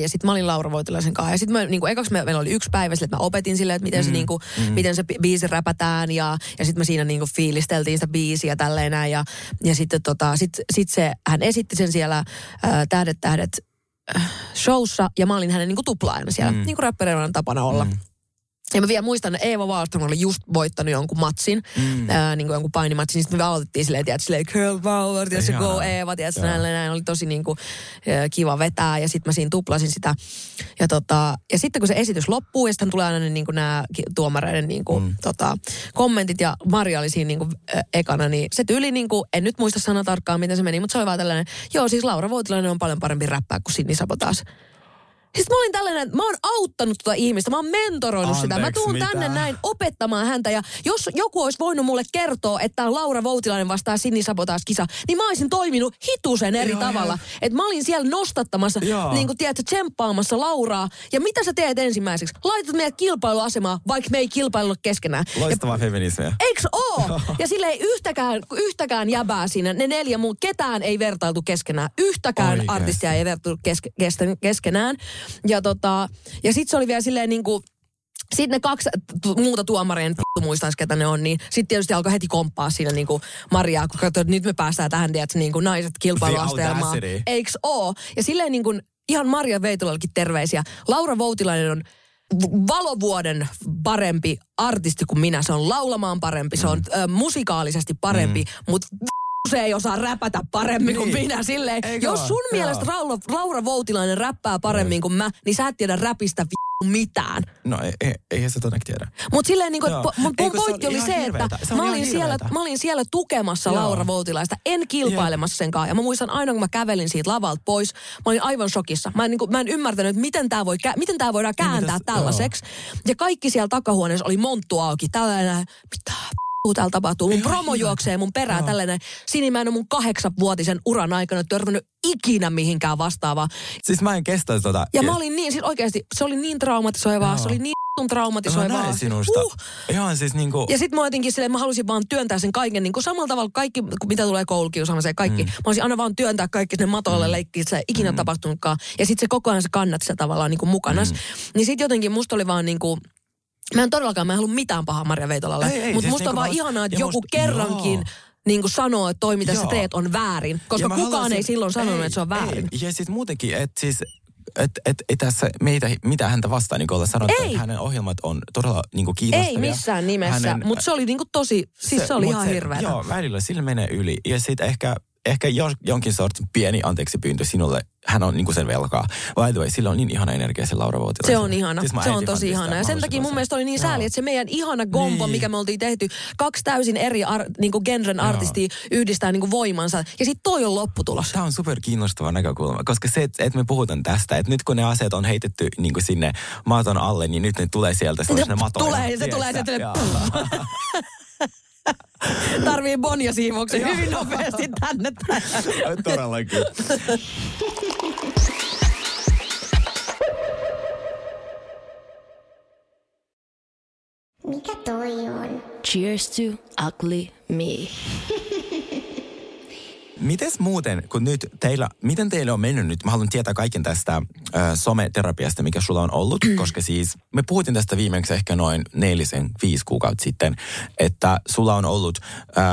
Ja sitten mä olin Laura Voitilaisen kanssa. Ja sitten niinku, ekaksi me, meillä oli yksi päivä sille, että mä opetin sille, että miten, se, niinku, miten se bi- biisi räpätään. Ja, ja sitten me siinä niinku fiilisteltiin sitä biisiä tälleen näin. Ja, ja sitten tota, sit, sit se, hän esitti sen siellä ää, Tähdet tähdet äh, showssa. Ja mä olin hänen niinku tuplaajana siellä, mm. niin kuin tapana olla. Mm. Ja mä vielä muistan, että Eeva Wallström oli just voittanut jonkun matsin, mm. ää, niin kuin jonkun painimatsin. Niin sitten me aloitettiin silleen, tiedätkö, silleen girl power, tiedätkö, go. Eeva, tiedätkö, Joo. näin, näin. Oli tosi niin kuin, kiva vetää ja sitten mä siinä tuplasin sitä. Ja, tota, ja sitten kun se esitys loppuu ja sitten tulee aina ne, niin kuin nämä tuomareiden niin kuin, mm. tota, kommentit ja Maria oli siinä niin kuin, ä, ekana, niin se tyyli, niin kuin, en nyt muista sana tarkkaan, miten se meni, mutta se oli vaan tällainen, joo siis Laura Voutilainen on paljon parempi räppää kuin Sidney Sabotage. Siis mä olin tällainen, että mä oon auttanut tuota ihmistä, mä oon mentoroinut sitä. Mä Anteeksi, tuun mitä? tänne näin opettamaan häntä ja jos joku olisi voinut mulle kertoa, että on Laura Voutilainen vastaan Sabotaas kisa, niin mä olisin toiminut hitusen eri Joo, tavalla. Että mä olin siellä nostattamassa, Joo. niin kuin tiedätkö, tsemppaamassa Lauraa. Ja mitä sä teet ensimmäiseksi? Laitat meidät kilpailuasemaan, vaikka me ei kilpailu keskenään. Loistavaa feminismiä. Eiks oo? Ja sille ei yhtäkään, yhtäkään jäbää siinä. Ne neljä muun, ketään ei vertailtu keskenään. Yhtäkään Oikeesti. artistia ei vertailtu keske, keskenään. Ja, tota, ja sit se oli vielä silleen niinku, sitten ne kaksi tu- muuta tuomaria, en vittu muistaisi ketä ne on, niin sitten tietysti alkoi heti komppaa siinä niinku Mariaa, kun katsoi, että nyt me päästään tähän, tiedätkö, niinku naiset kilpailuasteelmaan. Eiks oo? Ja silleen niinku, ihan Maria Veitolallekin terveisiä. Laura Voutilainen on valovuoden parempi artisti kuin minä. Se on laulamaan parempi, se on Mm. ö, musikaalisesti parempi, mutta se ei osaa räpätä paremmin kuin Niin. minä. Silleen, Eikö jos sun Joo. mielestä Laura, Laura Voutilainen räppää paremmin kuin mä, niin sä et tiedä räpistä v- mitään. No ei, ei, eihän se todennäköisesti tiedä. Mutta silleen niin kuin, mun, mun Ei, pointti oli se, hirveetä. että Se mä olin, siellä, mä olin siellä tukemassa Joo. Laura Voutilaista, en kilpailemassa sen kanssa. Ja mä muistan aina, kun mä kävelin siitä lavalta pois, mä olin aivan shokissa. Mä en, niin kuin, mä en ymmärtänyt, että miten tämä voi, miten tää voidaan Niin, kääntää mitäs- tällaiseksi. Ja kaikki siellä takahuoneessa oli monttu auki. Tällainen, mitä p- täällä tapahtuu. Mun promo juoksee mun perään Joo. tällainen. Sini mä en ole mun kahdeksanvuotisen uran aikana törmännyt ikinä mihinkään vastaavaa. Siis mä en kestä tota. Ja mä olin niin, siis oikeasti, se oli niin traumatisoivaa, Joo. se oli niin vitun Mä traumatisoivaa. näin sinusta. Uh. Ihan siis niinku... Ja sitten mä jotenkin silleen, mä halusin vaan työntää sen kaiken, niin kuin samalla tavalla kaikki, mitä tulee koulukiusaamiseen, kaikki. Mm. Mä olisin aina vaan työntää kaikki sinne matolle mm. leikkiä, että se ei ikinä mm. tapahtunutkaan. Ja sitten se koko ajan se kannat sitä tavallaan niin kuin mukana. Mm. Niin sitten jotenkin musta oli vaan niin kuin, Mä en todellakaan, mä en halua mitään pahaa Maria Veitolalle. Ei, ei, Mutta siis musta on niinku vaan ihanaa, että joku musta- kerrankin joo. niin kuin sanoo, että toi mitä sä Joo. teet on väärin. Koska kukaan haluaisin- ei silloin sanonut, että se on väärin. Ei. Ja siis muutenkin, että siis että et, et tässä meitä, mitä häntä vastaan niin olla sanottu, Ei. että hänen ohjelmat on todella niin kuin kiinnostavia. Ei missään nimessä, Hänen- mutta se oli niinku tosi, siis se, oli mut ihan hirveetä. Joo, välillä sillä menee yli. Ja sitten ehkä ehkä jos, jonkin sortin pieni anteeksi pyyntö sinulle. Hän on niinku sen velkaa. By the way, sillä on niin ihana energia se Laura Voutilainen. Se on ihana. Siis se on tosi ihana. Ja sen takia mun mielestä oli niin sääli, että se meidän ihana gombo, Niin. mikä me oltiin tehty, kaksi täysin eri ar, niin kuin genren artistia yhdistää niin kuin voimansa. Ja sitten toi on lopputulos. Tämä on super kiinnostava näkökulma, koska se, että me puhutaan tästä, että nyt kun ne aseet on heitetty niin kuin sinne maton alle, niin nyt ne tulee sieltä sellaisena matoina. Tulee, se tulee sieltä-. Tarvii Bonja siivouksen hyvin nopeasti tänne. Todellakin. Mikä toi on? Cheers to ugly me. Mites muuten, kun nyt teillä, miten teillä on mennyt nyt? Mä haluan tietää kaiken tästä äh, someterapiasta, mikä sulla on ollut, koska siis me puhuttiin tästä viimeksi ehkä noin neljisen, viisi kuukautta sitten, että sulla on ollut äh,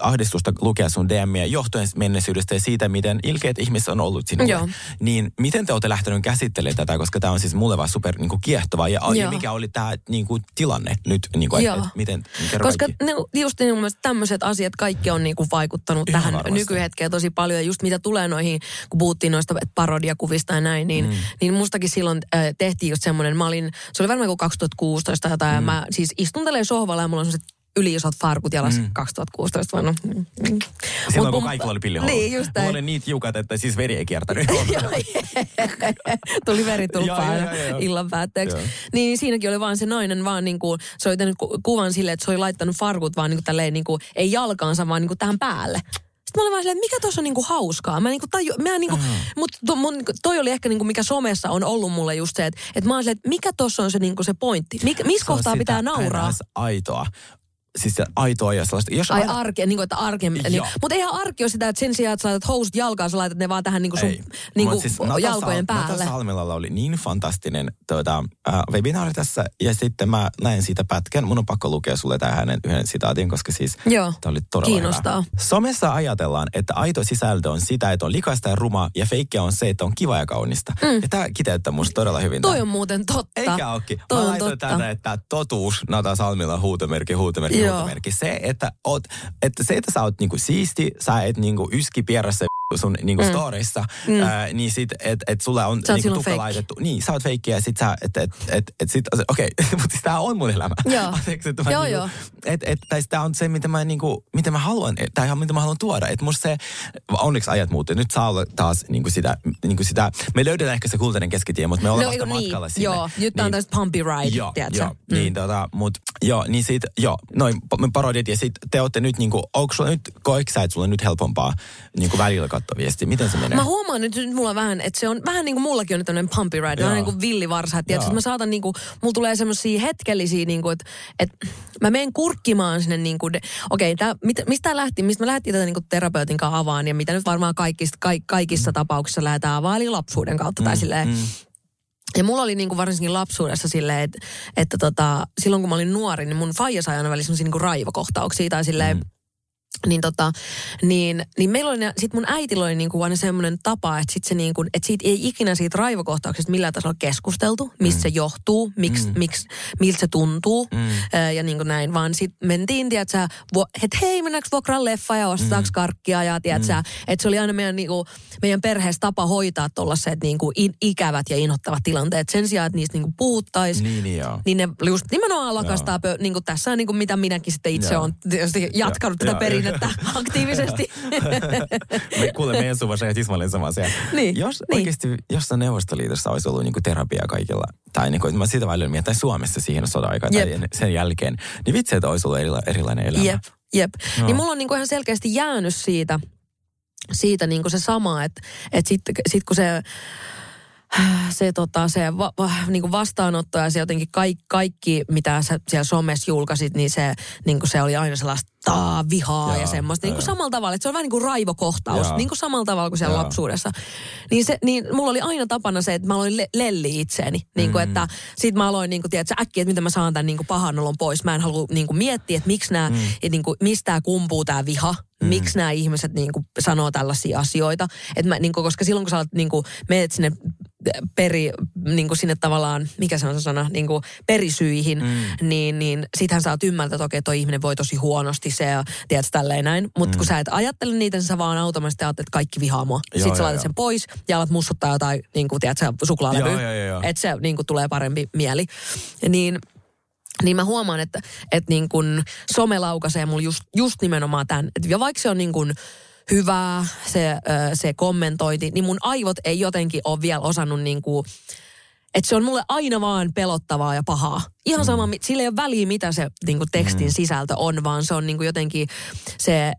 ahdistusta lukea sun DMiä johtuen menneisyydestä ja siitä, miten ilkeät ihmiset on ollut sinulle. Joo. Niin miten te olette lähtenyt käsittelemään tätä, koska tämä on siis mulle vaan super niin kuin, kiehtovaa ja, ja mikä oli tämä niin kuin, tilanne nyt, niin kuin, että et, miten, Koska kaikki. ne, just niin mun mielestä tämmöiset asiat kaikki on niinku vaikuttanut Ihan tähän varmasti. Nykyhetkeen tosi paljon. Ja just mitä tulee noihin, kun puhuttiin noista parodiakuvista ja näin, niin, mm. niin mustakin silloin äh, tehtiin just semmoinen, mä olin, se oli varmaan kuin 2016 tai jotain, mm. ja mä siis istun sohvalla ja mulla on semmoiset yliisot farkut jalas mm. 2016 vaan no. mm, mm. Silloin Mut kun kaikilla oli pillihousut. Niin, just Mulla oli niitä tiukat, että siis veri ei kiertänyt. Tuli veritulppaa illan päätteeksi. Joo. Niin siinäkin oli vaan se nainen vaan niin kuin, se oli tehnyt ku- kuvan silleen, että se oli laittanut farkut vaan niin kuin tälleen niin kuin, ei jalkaansa vaan niin kuin tähän päälle. Sitten mä olin vaan silleen, että mikä tuossa on niinku hauskaa. Mä niinku taju, mä niinku, mut to, mun, toi oli ehkä niinku, mikä somessa on ollut mulle just se, että, että mä olin silleen, että mikä tuossa on se, niinku se pointti. Mik, missä kohtaa pitää nauraa? Aitoa. Siis aitoa ja sellaista. Jos Ai aina- arke, niin kuin, että arke. Niin, mutta eihän arki ole sitä, että sen sijaan, että sä laitat housut jalkaan, sä laitat ne vaan tähän niin kuin sun Ei. niin kuin siis Nata jalkojen Sal- päälle. Nata Salmelalla oli niin fantastinen tuota, äh, webinaari tässä, ja sitten mä näin siitä pätkän. Mun on pakko lukea sulle tähän hänen yhden sitaatin, koska siis Joo, tämä oli todella kiinnostaa. hyvä. Somessa ajatellaan, että aito sisältö on sitä, että on likasta ja ruma, ja feikkiä on se, että on kiva ja kaunista. Mm. Ja tämä kiteyttää musta todella hyvin. Toi tää. on muuten totta. Eikä ookin. Toi Mä laitoin totta. tänne, että totuus, Nata Salmilla huutomerkki, huutomerkki, Joo. huutomerkki. Se, että, oot, että se, että sä oot niinku siisti, sä et niinku yski pierässä sun niinku mm. storissa, mm. Ää, niin sit, että et sulla on Sä niinku tukka fake. laitettu. Niin, sä oot feikkiä ja sit sä, että et, et, et sit, okei, okay, mutta siis tää on mun elämä. Joo. Anteeksi, että mä Joo, niinku, joo. Et, et, tai tää on se, mitä mä, niinku, mitä mä haluan, tai ihan mitä mä haluan tuoda. Että musta se, onneksi ajat muuttuu. Nyt saa olla taas niinku sitä, niinku sitä, me löydetään ehkä se kultainen keskitie, mutta me ollaan No, vasta niin? matkalla sinne. Joo, nyt tää on tästä pumpy ride, Joo, tiedätkö? joo Mm. niin tota, mut joo, niin sit, joo, noin parodit ja sit te olette nyt niinku, onko sulla nyt, koetko sä, että sulla on nyt helpompaa niinku välillä katsoa viestiä, miten se menee? Mä huomaan nyt, nyt mulla vähän, että se on vähän niin kuin mullakin on tämmöinen pumpy ride, vähän niin kuin villivarsa. Että tiedätkö, mä saatan niin kuin, mulla tulee semmoisia hetkellisiä, niin kuin, että, että mä menen kurkkimaan sinne niin kuin, okei, mit, mistä tää lähti, mistä me lähtiin tätä niin kuin terapeutin kanssa avaan ja mitä nyt varmaan kaikissa, kaik, kaikissa tapauksissa lähdetään avaan, eli lapsuuden kautta tai silleen, mm. Ja mulla oli niinku varsinkin lapsuudessa silleen, että, että tota, silloin kun mä olin nuori, niin mun faija sai aina välillä semmosia niinku raivokohtauksia tai silleen, mm. Niin, tota, niin, niin meillä oli, sit mun äitillä oli niinku aina semmoinen tapa, että, sit se niinku, että siitä ei ikinä siitä raivokohtauksesta millään tasolla keskusteltu, mistä mm. se johtuu, miksi, mm. miksi, miltä se tuntuu mm. ää, ja niinku näin, vaan sitten mentiin, tiedätkö, että hei, mennäänkö vuokraan leffa ja ostetaanko mm. karkkia ja tiedätkö, mm. että se oli aina meidän, niinku, meidän perheessä tapa hoitaa tuollaiset niinku, ikävät ja inhottavat tilanteet sen sijaan, että niistä niinku puhuttaisiin. Niin, niin joo. Niin ne just nimenomaan lakastaa, pö, niin kuin tässä on niin kuin mitä minäkin sitten itse olen jatkanut tätä Joo, perinnettä aktiivisesti. Me kuule meidän suvassa ja tismalleen sama asia. Niin, Jos niin. oikeasti jossain Neuvostoliitossa olisi ollut niinku terapia kaikilla, tai niinku, mä sitä välillä mietin, tai Suomessa siihen sodan aikaan tai sen jälkeen, niin vitsi, että olisi ollut erila- erilainen elämä. Jep, jep. Joo. Niin mulla on niin kuin ihan selkeästi jäänyt siitä, siitä niin kuin se sama, että, että sitten sit kun se se, tota, se va, va, niin kuin vastaanotto ja se jotenkin kaikki, kaikki, mitä sä siellä somessa julkaisit, niin se, niin kuin se oli aina sellaista taa, vihaa Joo, ja semmoista. Niin kuin samalla tavalla, että se on vähän niin kuin raivokohtaus, Joo. niin kuin samalla tavalla kuin siellä Joo. lapsuudessa. Niin, se, niin mulla oli aina tapana se, että mä aloin le- lelli itseäni. Niin kuin, Mm. että sit mä aloin niin kuin, tiedätkö, äkkiä, että miten mä saan tämän niin kuin pahan olon pois. Mä en halua niin kuin miettiä, että miksi nämä, mm. niin kuin, mistä kumpuu tämä viha. Mm. Miksi nämä ihmiset niin kuin, sanoo tällaisia asioita. Et mä, niin kuin, koska silloin kun sä olet, niin kuin, meet sinne peri, niin kuin sinne tavallaan, mikä se on se sana, niin kuin perisyihin, mm. niin, niin sittenhän sä oot ymmärtää, että okei, toi ihminen voi tosi huonosti se ja tiedät tälleen näin. Mutta mm. kun sä et ajattele niitä, niin sä vaan automaattisesti ajattelet, että kaikki vihaa mua. Joo, Sitten sä laitat sen pois ja alat mussuttaa jotain, niin kuin, tiedät sä, suklaalevyä. Joo. Että se niin kuin, tulee parempi mieli. Niin niin mä huomaan, että, että niin kun some laukaisee mulle just, just nimenomaan tämän. Että ja vaikka se on niin kun hyvää, se, se kommentointi, niin mun aivot ei jotenkin ole vielä osannut niin kuin, että se on mulle aina vaan pelottavaa ja pahaa. Ihan sama, mm. sillä ei ole väliä, mitä se niin kuin tekstin mm. sisältö on, vaan se on niin kuin jotenkin se,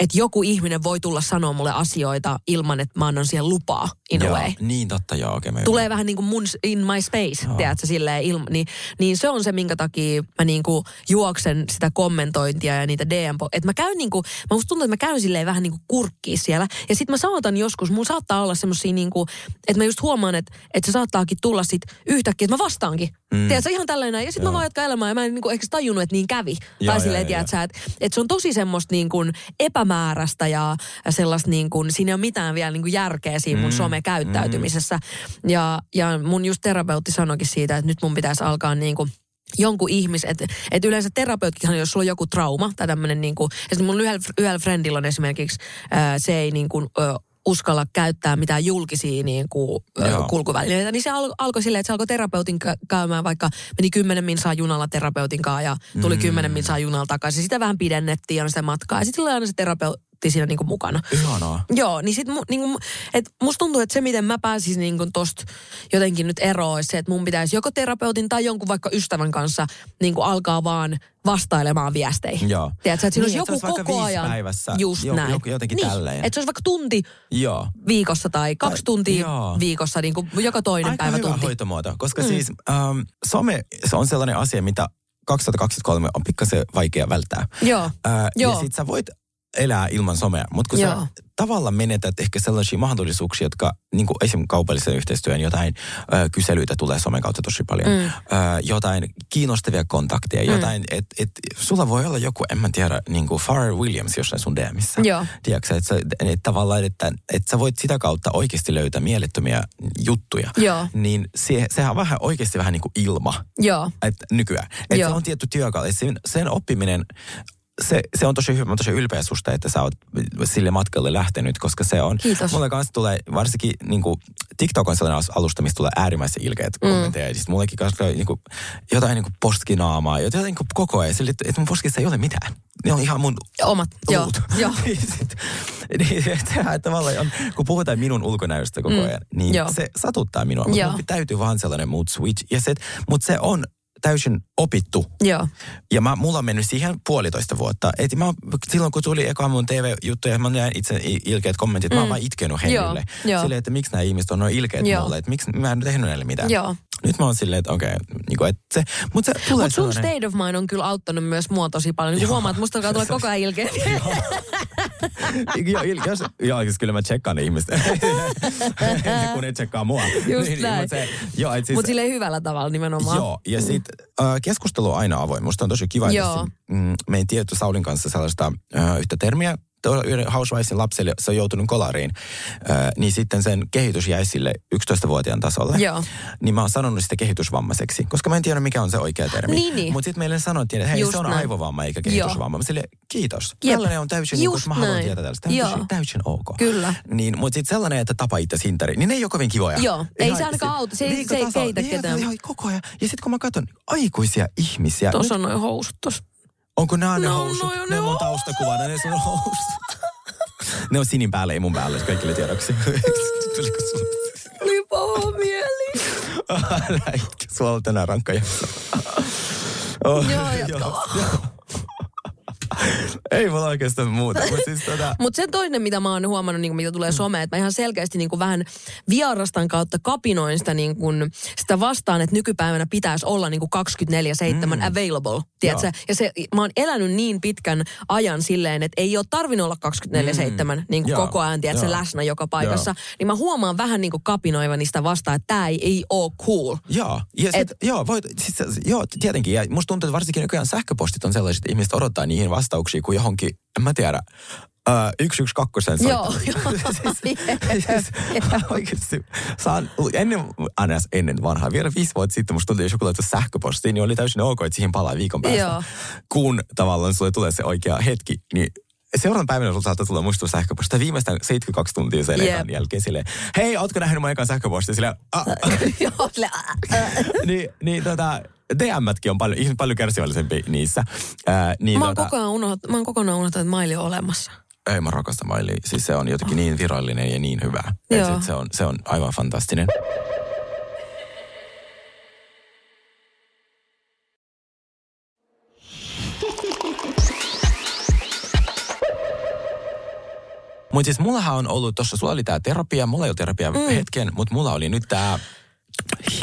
että joku ihminen voi tulla sanoa mulle asioita ilman, että mä annan siihen lupaa in a Joo, way niin totta, joo. Okay, tulee vähän niin kuin mun in my space, Joo. tiedätkö, silleen ilma, niin, niin se on se, minkä takia mä niin kuin juoksen sitä kommentointia ja niitä DM, että mä käyn niin kuin, mä musta tuntuu, että mä käyn silleen vähän niin kuin kurkkiin siellä, ja sit mä saatan joskus, mulla saattaa olla semmosia niin kuin, että mä just huomaan, että, että se saattaakin tulla sit yhtäkkiä, että mä vastaankin, mm. tiedätkö, ihan tällainen, ja sit mä Joo. vaan jatkan elämää, ja mä en niin kuin ehkä tajunnut, että niin kävi, Joo, tai silleen, joo, joo. tiedätkö, että, että se on tosi semmoista niin kuin epämääräistä ja sellaista niin kuin, siinä ei ole mitään vielä niin kuin järkeä siinä mun Mm, somekäyttäytymisessä. Ja, ja mun just terapeutti sanoikin siitä, että nyt mun pitäisi alkaa niin kuin jonkun ihmis, että et yleensä terapeutkihan, jos sulla on joku trauma tai tämmöinen niin kuin, mun yhdellä, yhdellä friendillä on esimerkiksi, ää, se ei niin kuin, ö, uskalla käyttää mitään julkisia niin kuin, Joo. kulkuvälineitä, niin se al- alkoi silleen, että se alkoi terapeutin kä- käymään, vaikka meni kymmenen minsaa junalla terapeutin kanssa ja tuli Mm. kymmenen minsaa junalla takaisin. Sitä vähän pidennettiin ja sitä matkaa ja sitten aina se terapeutti siinä niin kuin mukana. Ihanaa. Joo, niin sit mu, niin kuin, et musta tuntuu, että se miten mä pääsisin niin kuin tosta jotenkin nyt eroon, olisi se, että mun pitäisi joko terapeutin tai jonkun vaikka ystävän kanssa niin kuin alkaa vaan vastailemaan viesteihin. Joo. Tiedätkö, että siinä Niin, olisi joku olisi koko ajan. päivässä, Just jo- näin. joku- jotenkin niin, tälleen. Että se olisi vaikka tunti Joo. viikossa tai kaksi Tai- tuntia joo. viikossa, niin kuin joka toinen Aika päivä hyvä tunti. hoitomuoto, koska mm. siis ähm, some se on sellainen asia, mitä 2023 on pikkasen vaikea välttää. Joo, Äh, Joo. Ja sit sä voit elää ilman somea, mutta kun Joo. sä tavallaan menetät ehkä sellaisia mahdollisuuksia, jotka niin kuin esimerkiksi kaupallisen yhteistyön jotain ö, kyselyitä tulee somen kautta tosi paljon. Mm. Ö, jotain kiinnostavia kontakteja, Mm. jotain, että et, sulla voi olla joku, en mä tiedä, niin kuin Pharrell Williams jossain sun DMissä. Joo. Tiedätkö, että et tavallaan, että et sä voit sitä kautta oikeasti löytää mielettömiä juttuja. Joo. Niin se, sehän on vähän oikeasti vähän niin kuin ilma joo, et nykyään. Että Joo. se on tietty työkalu. Et Sen, sen oppiminen, se, se on tosi hyvä. Mä tosi ylpeä susta, että sä oot sille matkalle lähtenyt, koska se on... Kiitos. Mulle kanssa tulee, varsinkin niin kuin, TikTok on sellainen alusta, mistä tulee äärimmäisen ilkeät mm. kommentteja. Ja sitten mullekin kanssa tulee niin kuin, jotain niin kuin postkinaamaa, jotain niin kuin koko ajan. Sille, että, mun poskissa ei ole mitään. Ne on ihan mun omat. Luut. joo. niin, niin tavallaan on, kun puhutaan minun ulkonäöstä koko Mm, ajan, niin joo. se satuttaa minua. Mutta mun täytyy vaan sellainen mood switch. Ja se, mutta se on täysin opittu. Joo, Ja mä, mulla on mennyt siihen puolitoista vuotta. Et mä, silloin kun tuli eka mun TV-juttuja, mä näin itse ilkeät kommentit, mm. mä oon vaan itkenut joo. Silleen, että miksi nämä ihmiset on noin ilkeät Joo. mulle, että miksi mä en tehnyt näille mitään. joo. Nyt mä oon silleen, että okei, niin että se, mutta se tulee Mutta sun sellainen- state of mind on kyllä auttanut myös mua tosi paljon. Niin Joo. huomaat, että musta alkaa tulla koko ajan ilkeä. joo, il- jos, joo, siis kyllä mä tsekkaan ne ihmiset, kun ne tsekkaa mua. Just näin. mut se, joo, et siis, Mutta silleen hyvällä tavalla nimenomaan. Joo, ja sitten äh, keskustelu on aina avoin. Musta on tosi kiva, että mm, me ei tiedetty Saulin kanssa sellaista äh, yhtä termiä. Housewivesin lapselle se on joutunut kolariin, äh, niin sitten sen kehitys jäi sille 11-vuotiaan tasolle. Joo. Niin mä oon sanonut sitä kehitysvammaiseksi, koska mä en tiedä mikä on se oikea termi. Niin, niin. Mutta sitten meille sanottiin, että hei Just se on näin. aivovamma eikä kehitysvamma. Mä sille, kiitos. Jep. Tällainen on täysin, niin kun mä haluan näin. tietää tällaista. Täysin, täysin ok. Kyllä. Niin, mutta sitten sellainen, että tapa itse hintari, niin ne ei ole kovin kivoja. Joo, ei Ihan se ainakaan auta. Se ei- se ei keitä ketään. Ihan koko ajan. Ja sitten kun mä katson aikuisia ihmisiä, Tuossa on noin housut tossa. Onko nämä ne No, housut? no, ne on mun taustakuvana, ne sun housut. ne on sinin päällä, ei mun päällä, kaikille tiedoksi. Oli paha mieli. Älä itke, sulla on tänään rankka jakso. Oh, Joo, jatka vaan. Ei mulla oikeastaan muuta, mutta siis tota... Mutta se toinen, mitä mä oon huomannut, niin mitä tulee someen, että mä ihan selkeästi niin kuin vähän vierastan kautta kapinoin sitä, niin kuin, sitä vastaan, että nykypäivänä pitäisi olla niin kuin 24-7 mm. available. Tiedätkö? Joo. Ja se, mä oon elänyt niin pitkän ajan silleen, että ei ole tarvinnut olla 24-7 mm. niin kuin Joo, koko ajan, tiedätkö, joo. läsnä joka paikassa. Niin mä huomaan vähän niin kuin kapinoivani sitä vastaan, että tämä ei, ei ole cool. Joo, ja sit, joo, voit, siis, joo, tietenkin. Ja musta tuntuu, että varsinkin nykyään sähköpostit on sellaiset, että ihmiset odottaa niihin vastauksia kuin johonkin, en mä tiedä, Uh, 112 Joo, joo. siis, siis, oikeasti, saan, ennen, aina ennen vanhaa, vielä viisi vuotta sitten musta tuli, jos joku laittoi sähköpostiin, niin oli täysin ok, että siihen palaa viikon päästä. Joo. Kun tavallaan sulle tulee se oikea hetki, niin seuraavan päivänä sulla saattaa tulla muistutus sähköpostista viimeistään 72 tuntia sen ekan jälkeen silleen, hei, ootko nähnyt mun ekan? Silleen, Joo, sille, äh, äh. niin, niin tota, DM:tkin on paljon, ihmiset paljon kärsivällisempi niissä. Ää, niin Mä oon tota, kokonaan unohtanut, mä oon kokonaan unohtanut, että maili on olemassa. ei mä rakastan Miley. Siis se on jotenkin niin virallinen ja niin hyvä. Joo. se, on, se on aivan fantastinen. Mutta siis mullahan on ollut tuossa, sulla oli tää terapia, mulla ei ole terapia mm. hetken, mutta mulla oli nyt tää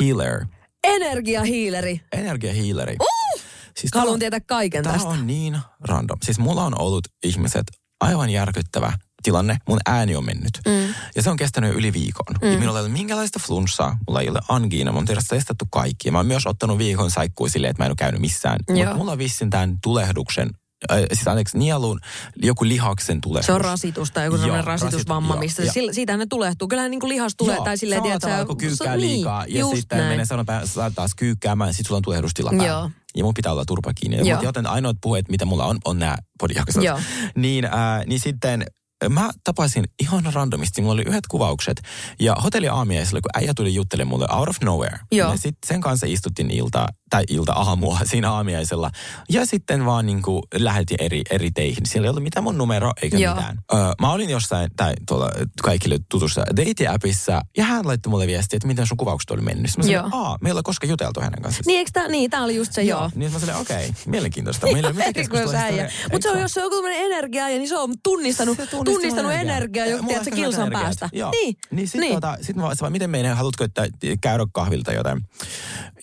healer, Energiahiileri. energia healeri. Uh! Siis Haluan on- tietää kaiken Tämä tästä. on niin random. Siis mulla on ollut ihmiset aivan järkyttävä tilanne. Mun ääni on mennyt. Mm. Ja se on kestänyt yli viikon. Mm. Ja minulla ei ole minkäänlaista flunssaa. Mulla ei ole angiina. Mä oon testattu kaikki. Mä oon myös ottanut viikon saikkui silleen, että mä en ole käynyt missään. Mutta mulla on vissin tämän tulehduksen, äh, siis anteeksi, nielun, joku lihaksen tulehdus. Se on rasitus tai joku sellainen rasit- rasitusvamma, joo, mistä joo. sillä, siitähän ne tulehtuu. Kyllähän niin kuin lihas tulee Joo, tai silleen, tiedät kuin kyykkää niin, liikaa ja just sitten näin. menee sanotaan taas kyykkäämään, sitten sulla on tulehdustila päällä. Joo. Ja mun pitää olla turpa kiinni. Joo. Joten ainoat puheet, mitä mulla on, on nämä podijaksot. Joo. Niin, äh, niin sitten mä tapasin ihan randomisti, mulla oli yhdet kuvaukset. Ja hotelli aamiaisella, kun äijä tuli juttelemaan mulle out of nowhere. Joo. Ja sitten sen kanssa istuttiin ilta, tai ilta aamua siinä aamiaisella. Ja sitten vaan niin kuin lähetin eri, eri teihin. Siellä ei ollut mitään mun numero eikä Joo. mitään. Öö, mä olin jossain, tai tuolla kaikille tutussa date-appissa, ja hän laittoi mulle viestiä, että miten sun kuvaukset oli mennyt. Sitten mä sanoin, Joo. aa, meillä on koskaan juteltu hänen kanssaan. Niin, eikö tää, niin, tää oli just se joo. Niin mä sanoin, okei, okay, mielenkiintoista. Meillä ei ole mitään keskustelua. Mutta se on, jos se on joku tämmöinen energia, ja niin se on tunnistanut, Se tunnistaa tunnistanut energiaa, Ja joku mulla on tiedät, ehkä kilsan päästä. Joo. Niin, Niin sit, niin. Tota, sit mä vaan, miten meidän, haluatko että käydä kahvilta jotain?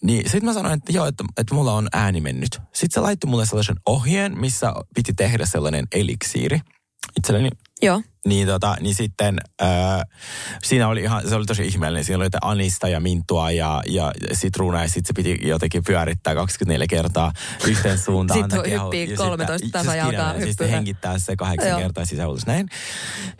Niin sit mä sanoin, että joo, että, että mulla on ääni mennyt. Sitten se laittoi mulle sellaisen ohjeen, missä piti tehdä sellainen eliksiiri itselleni. Joo. Niin, tota, niin sitten ää, siinä oli ihan, se oli tosi ihmeellinen. Siinä oli anista ja mintua ja, ja sitruunaa ja sitten se piti jotenkin pyörittää 24 kertaa yhteen suuntaan. Sitten keho- hyppii ja 13 sitten- tasajalkaa siis hyppyä. hengittää se kahdeksan Joo. kertaa sisään ulos näin.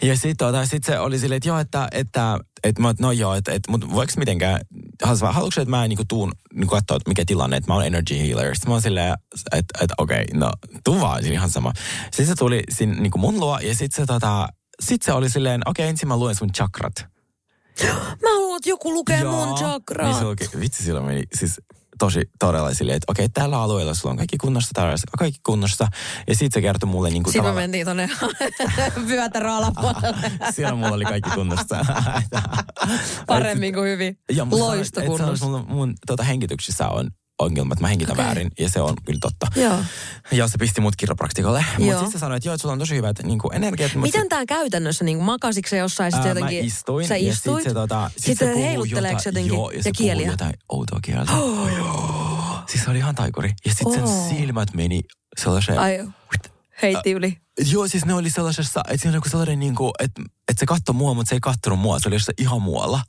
Ja sitten tota, sit se oli silleen, että joo, että, että, että mä, no joo, että, että mutta voiko mitenkään, haluatko että mä niinku tuun niinku katsoa, että mikä tilanne, että mä oon energy healer. Sitten mä oon silleen, että, että okei, no tuu vaan, ihan sama. Sitten se tuli sinne niinku mun luo ja sitten se tota, sit se oli silleen, okei, ensin mä luen sun chakrat. Mä haluan, että joku lukee mun chakraa. Niin se oikein, vitsi silloin meni siis tosi todella silleen, että okei, tällä alueella sulla on kaikki kunnossa, täällä kaikki kunnossa. Ja sitten se kertoi mulle niin kuin Sitten me mentiin tonne vyötärön alapuolelle. Siellä mulla oli kaikki kunnossa. Paremmin kuin hyvin. Ja musta Loisto sanoin, että kunnossa. se on mun, mun tota, hengityksissä on ongelma, että mä hengitän Okei. väärin. Ja se on kyllä totta. Joo. Ja se pisti mut kiropraktikolle. Mutta sitten se sanoi, että joo, että sulla on tosi hyvät niin energiat. mut Miten tämä käytännössä, niin makasitko se jossain sitten jotenkin? Mä istuin. Sä ja istuit? sit se, tota, sit Sitten se heilutteleeko jotenkin? Joo, ja, se kieliä? jotain outoa kieltä. Oh, joo. Siis se oli ihan taikuri. Ja sitten sen Oh. silmät meni sellaiseen... Ai, heitti yli. Joo, siis ne oli sellaisessa, että siinä oli sellainen niin kuin, että, että se katsoi mua, mutta se ei kattonut mua. Se oli jossain ihan muualla.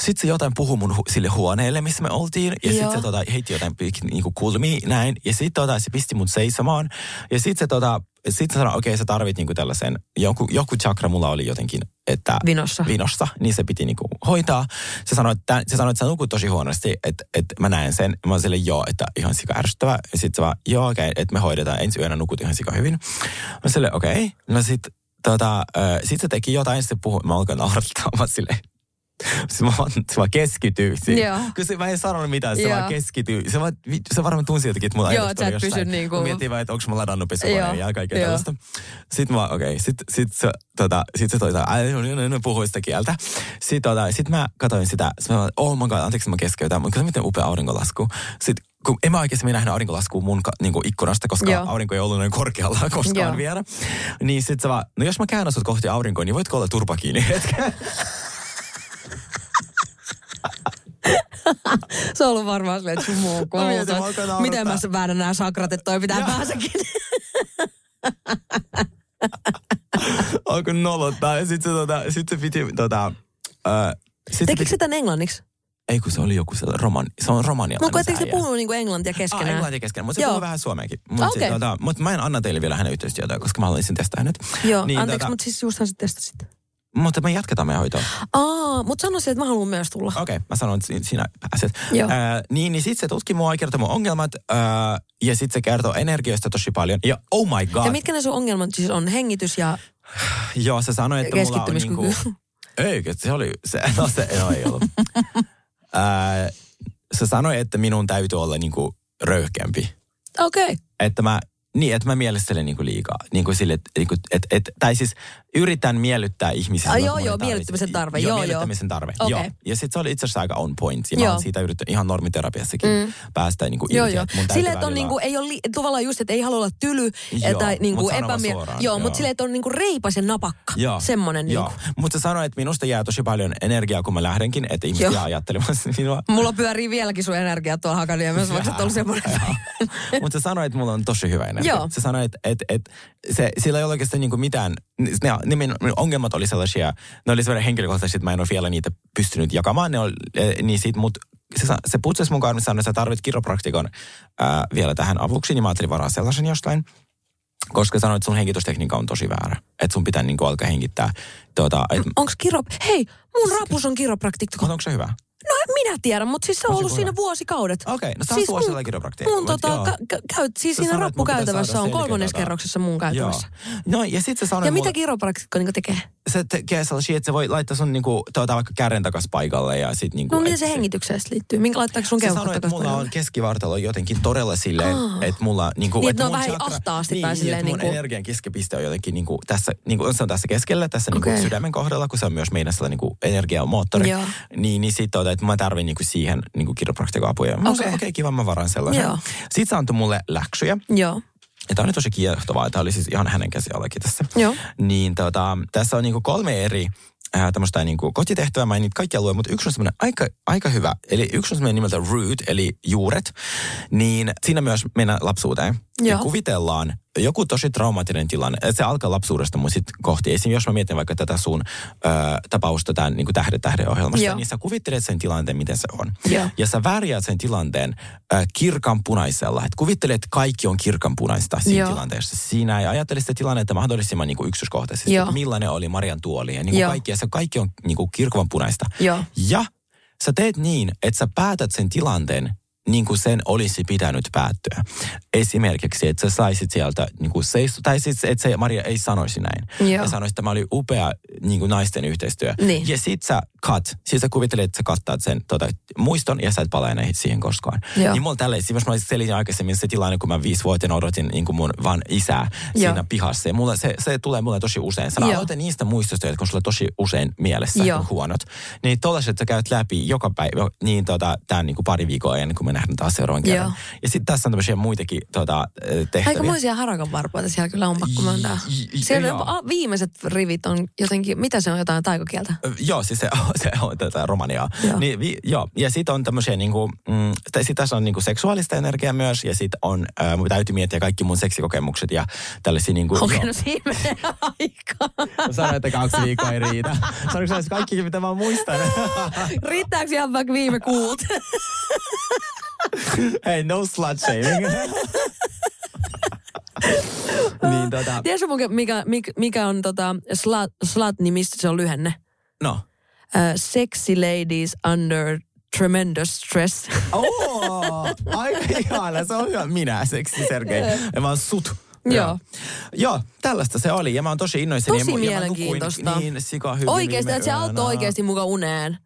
Sitten se jotain puhui mun hu- sille huoneelle, missä me oltiin. Ja sitten se tota, heitti jotain niin kuin kulmia näin. Ja sitten tota, se pisti mun seisomaan. Ja sitten se, tota, sit se sanoi, okei, sä tarvit niin kuin tällaisen, joku, joku chakra mulla oli jotenkin, että Vinossa. vinossa, niin se piti niinku hoitaa. Se sanoi, että, se sanoi, että sä nukut tosi huonosti, että, että mä näen sen. Mä olin silleen, joo, että ihan sika ärsyttävä. Ja sitten se vaan, joo, okei, okay, että me hoidetaan. Ensi yönä nukut ihan sika hyvin. Mä silleen, okei. Okay. No sit, tota, äh, sit se teki jotain, se puhui, mä alkoin naurattaa. Mä silleen, se vaan, se vaan keskityy. Siinä. Joo. Kun se, mä en sanonut mitään, se Joo. vaan keskityy. Se, vaan, se varmaan tunsi jotenkin, että mulla Joo, sä et pysy niinku- Mä Miettii vaan, että onko mä ladannut pesukoneen Joo. ja kaikkea Joo. tällaista. Sitten mä, okei, okay. sitten sit se, tota, sit se toi, ai, no, no, no, puhui sitä kieltä. Sitten tota, sit mä katsoin sitä, sit mä, oh my god, anteeksi mä keskeytän, mutta miten upea aurinkolasku. Sitten kun en mä oikeasti nähnyt aurinkolaskua mun ka- niinku ikkunasta, koska Joo. aurinko ei ollut noin korkealla koskaan Joo. vielä. Niin sit sä vaan, no jos mä käännän sut kohti aurinkoa, niin voitko olla turpa kiinni hetken? Se on ollut varmaan silleen, että sun muu naurattaa. Miten mä väännän nämä sakrat, että toi pitää pääsäkin. Alkoi nolottaa ja sit se, tota, sit se piti, tota, äh, sit se Tekikö piti, se tämän englanniksi? Ei kun se oli joku sellainen roman, se on romanialainen Mutta etteikö se puhunut niinku englantia Ah, keskenään? englanti kesken, mutta se puhuu vähän suomeakin. Mutta okay. tota, mut mä en anna teille vielä hänen yhteystietoja, koska mä haluaisin testaa hänet. Joo, Niin, anteeksi, tota- mutta siis justhan sä testasit. Mutta me jatketaan meidän hoitoa. Aa, mutta sanoisin, että mä haluan myös tulla. Okei, okay, mä sanon, että si- sinä pääset. Joo. Ää, niin, niin sitten se tutki mua, kertoi mun ongelmat, ää, ja sitten se kertoo energioista tosi paljon. Ja oh my god. Ja mitkä ne sun ongelmat siis on? Hengitys ja... Joo, se sanoi, että mulla on niinku... Eikö, se oli... Se, no se no, ei ollut. Ää, se sanoi, että minun täytyy olla niinku röyhkeämpi. Okei. Okay. Että mä, niin, että mä mielestelen niinku liikaa. Niinku sille, että niinku, et, et, tai siis yritän miellyttää ihmisiä. Ah, joo, joo, miellyttämisen tarve, joo, joo. miellyttämisen tarve, Okei. joo. Ja sitten se oli itse asiassa aika on point. Ja mä Joo. oon siitä yrittänyt ihan normiterapiassakin mm. päästä niinku Joo, irti. joo. mun täytyy Silleen, että on välillä- niinku, ei ole li- tavallaan just, että ei halua olla tyly Joo, tai niinku mut sano vaan epämie... suoraan, Joo, joo. mutta silleen, että on niinku reipas ja napakka. Joo. Semmonen Joo. niinku. Mutta se sanoi, että minusta jää tosi paljon energiaa, kun mä lähdenkin, että ihmiset Joo. jää ajattelemaan minua. Mulla pyörii vieläkin sun energiaa tuolla Hakaniemessä, vaikka sä oot ollut semmoinen. Mutta se sanoi, että mulla on tosi hyvä energia. Joo. Se sanoi, että, että, että se, sillä ei ole oikeastaan niinku mitään, ne, ne minun ongelmat oli sellaisia, ne oli sellainen henkilökohtaisesti, että mä en ole vielä niitä pystynyt jakamaan, ne oli, eh, niin sit mut, se, se putsasi mukaan, että sanoi, että sä tarvit kiropraktikon ää, vielä tähän avuksi, niin mä ajattelin varaa sellaisen jostain. Koska sanoit, että sun hengitystekniikka on tosi väärä. Että sun pitää niinku alkaa hengittää. Tuota, et, Onks kiro... Hei, mun rapus on kiropraktikko. onko se hyvä? No en minä tiedä, mutta siis se on ollut siinä vuosikaudet. Okei, no sä kiropraktiikka, Mun mut tota, ka- käyt, siis Sä siinä sanoit, mun rappukäytävässä on kolmannes kerroksessa mun käytävässä. Joo. No ja sitten se sanoi Ja mulle, mitä kiropraktikko niinku tekee? se tekee sellaisia, että se voi laittaa sun niinku, tuota, vaikka kärren takas paikalle ja sit niinku... No miten se hengitykseen liittyy? Minkä laittaako sun keuhkot sanoi, että mulla on keskivartalo jotenkin todella silleen, että mulla niinku... Niin, että ne on mun vähän chakra- ahtaasti niin, tai niin, silleen mun niinku- energian keskipiste on jotenkin niinku tässä, niinku, se on tässä keskellä, tässä niinku sydämen kohdalla, kun se on myös meidän sellainen niinku energiamoottori. Niin, niin sit tota, että mä tarvin niinku siihen niinku kiropraktikoapuja. Mä Okei. okei, okay, kiva, mä varan sellaisen. Joo. Sitten se antoi mulle läksyjä. Joo. Ja tämä oli tosi kiehtovaa. Tämä oli siis ihan hänen käsialakin tässä. Joo. Niin tota, tässä on niinku kolme eri ää, tämmöistä niinku kotitehtävää. Mä en niitä kaikkia lue, mutta yksi on semmoinen aika, aika hyvä. Eli yksi on semmoinen nimeltä root, eli juuret. Niin siinä myös mennään lapsuuteen. Ja Joo. kuvitellaan joku tosi traumaattinen tilanne. Se alkaa lapsuudesta mun sit kohti. Esimerkiksi jos mä mietin vaikka tätä sun ö, tapausta tämän niin tähden tähden ohjelmasta, Joo. niin sä kuvittelet sen tilanteen, miten se on. Joo. Ja sä värjäät sen tilanteen ö, kirkan punaisella. Et kuvittelet, että kaikki on kirkan punaista siinä Joo. tilanteessa. Siinä ei ajattele sitä tilannetta mahdollisimman niin kuin yksityiskohtaisesti. Joo. Millainen oli Marian tuoli ja niin kuin kaikki. Ja se kaikki on niin kuin kirkon punaista. Joo. Ja sä teet niin, että sä päätät sen tilanteen niin kuin sen olisi pitänyt päättyä. Esimerkiksi, että sä saisit sieltä niin kuin seistu, tai siis, että se Maria ei sanoisi näin. Joo. Ja sanoisi, että tämä oli upea niin kuin naisten yhteistyö. Niin. Ja sit sä cut, siis sä kuvittelet, että sä kattaat sen tota, muiston ja sä et palaa enää siihen koskaan. Joo. Niin mulla tällä, siis mä selitin aikaisemmin se tilanne, kun mä viisivuotiaana odotin niin kuin mun vaan isää Joo. siinä pihassa. Ja mulla, se, se tulee mulle tosi usein. Sä Joo. aloita niistä muistoista, jotka on sulle tosi usein mielessä, Joo. huonot. Niin tollaiset sä käyt läpi joka päivä, niin tota, tämän niin kuin pari viikkoa ennen kuin me nähdään taas seuraavan kerran. Joo. Ja sitten tässä on tämmöisiä muitakin tota, tehtäviä. Aikamoisia harakan varpaita siellä kyllä on pakko myöntää. Siellä joo. a- viimeiset rivit on jotenkin, mitä se on jotain taikokieltä? Ö, Joo, siis se, se on tätä romaniaa. Joo. Niin, vi, joo. Ja sitten on tämmöisiä, niinku, mm, sit tässä on niinku seksuaalista energiaa myös, ja sitten on, äh, mun täytyy miettiä kaikki mun seksikokemukset ja tällaisia niinku... Okei, joo. no siinä menee aikaa. Mä sanoin, että kaksi viikkoa ei riitä. Sanoinko kaikki, mitä mä muistan? Riittääkö ihan vaikka viime kuut? Hei, no slut shaming. niin tota, Tiedätkö mikä, mikä, mikä on tota slut, slut, niin mistä se on lyhenne? no. Uh, sexy ladies under tremendous stress. Oh, aika ihana, se on hyvä. Minä, seksi Sergei. Ja mä oon sut. Joo. Joo, tällaista se oli. Ja mä oon tosi innoissani. Tosi ja mä- ja mä mielenkiintoista. nukuin Niin, sika hyvin Oikeasti, että se auttoi oikeasti muka uneen.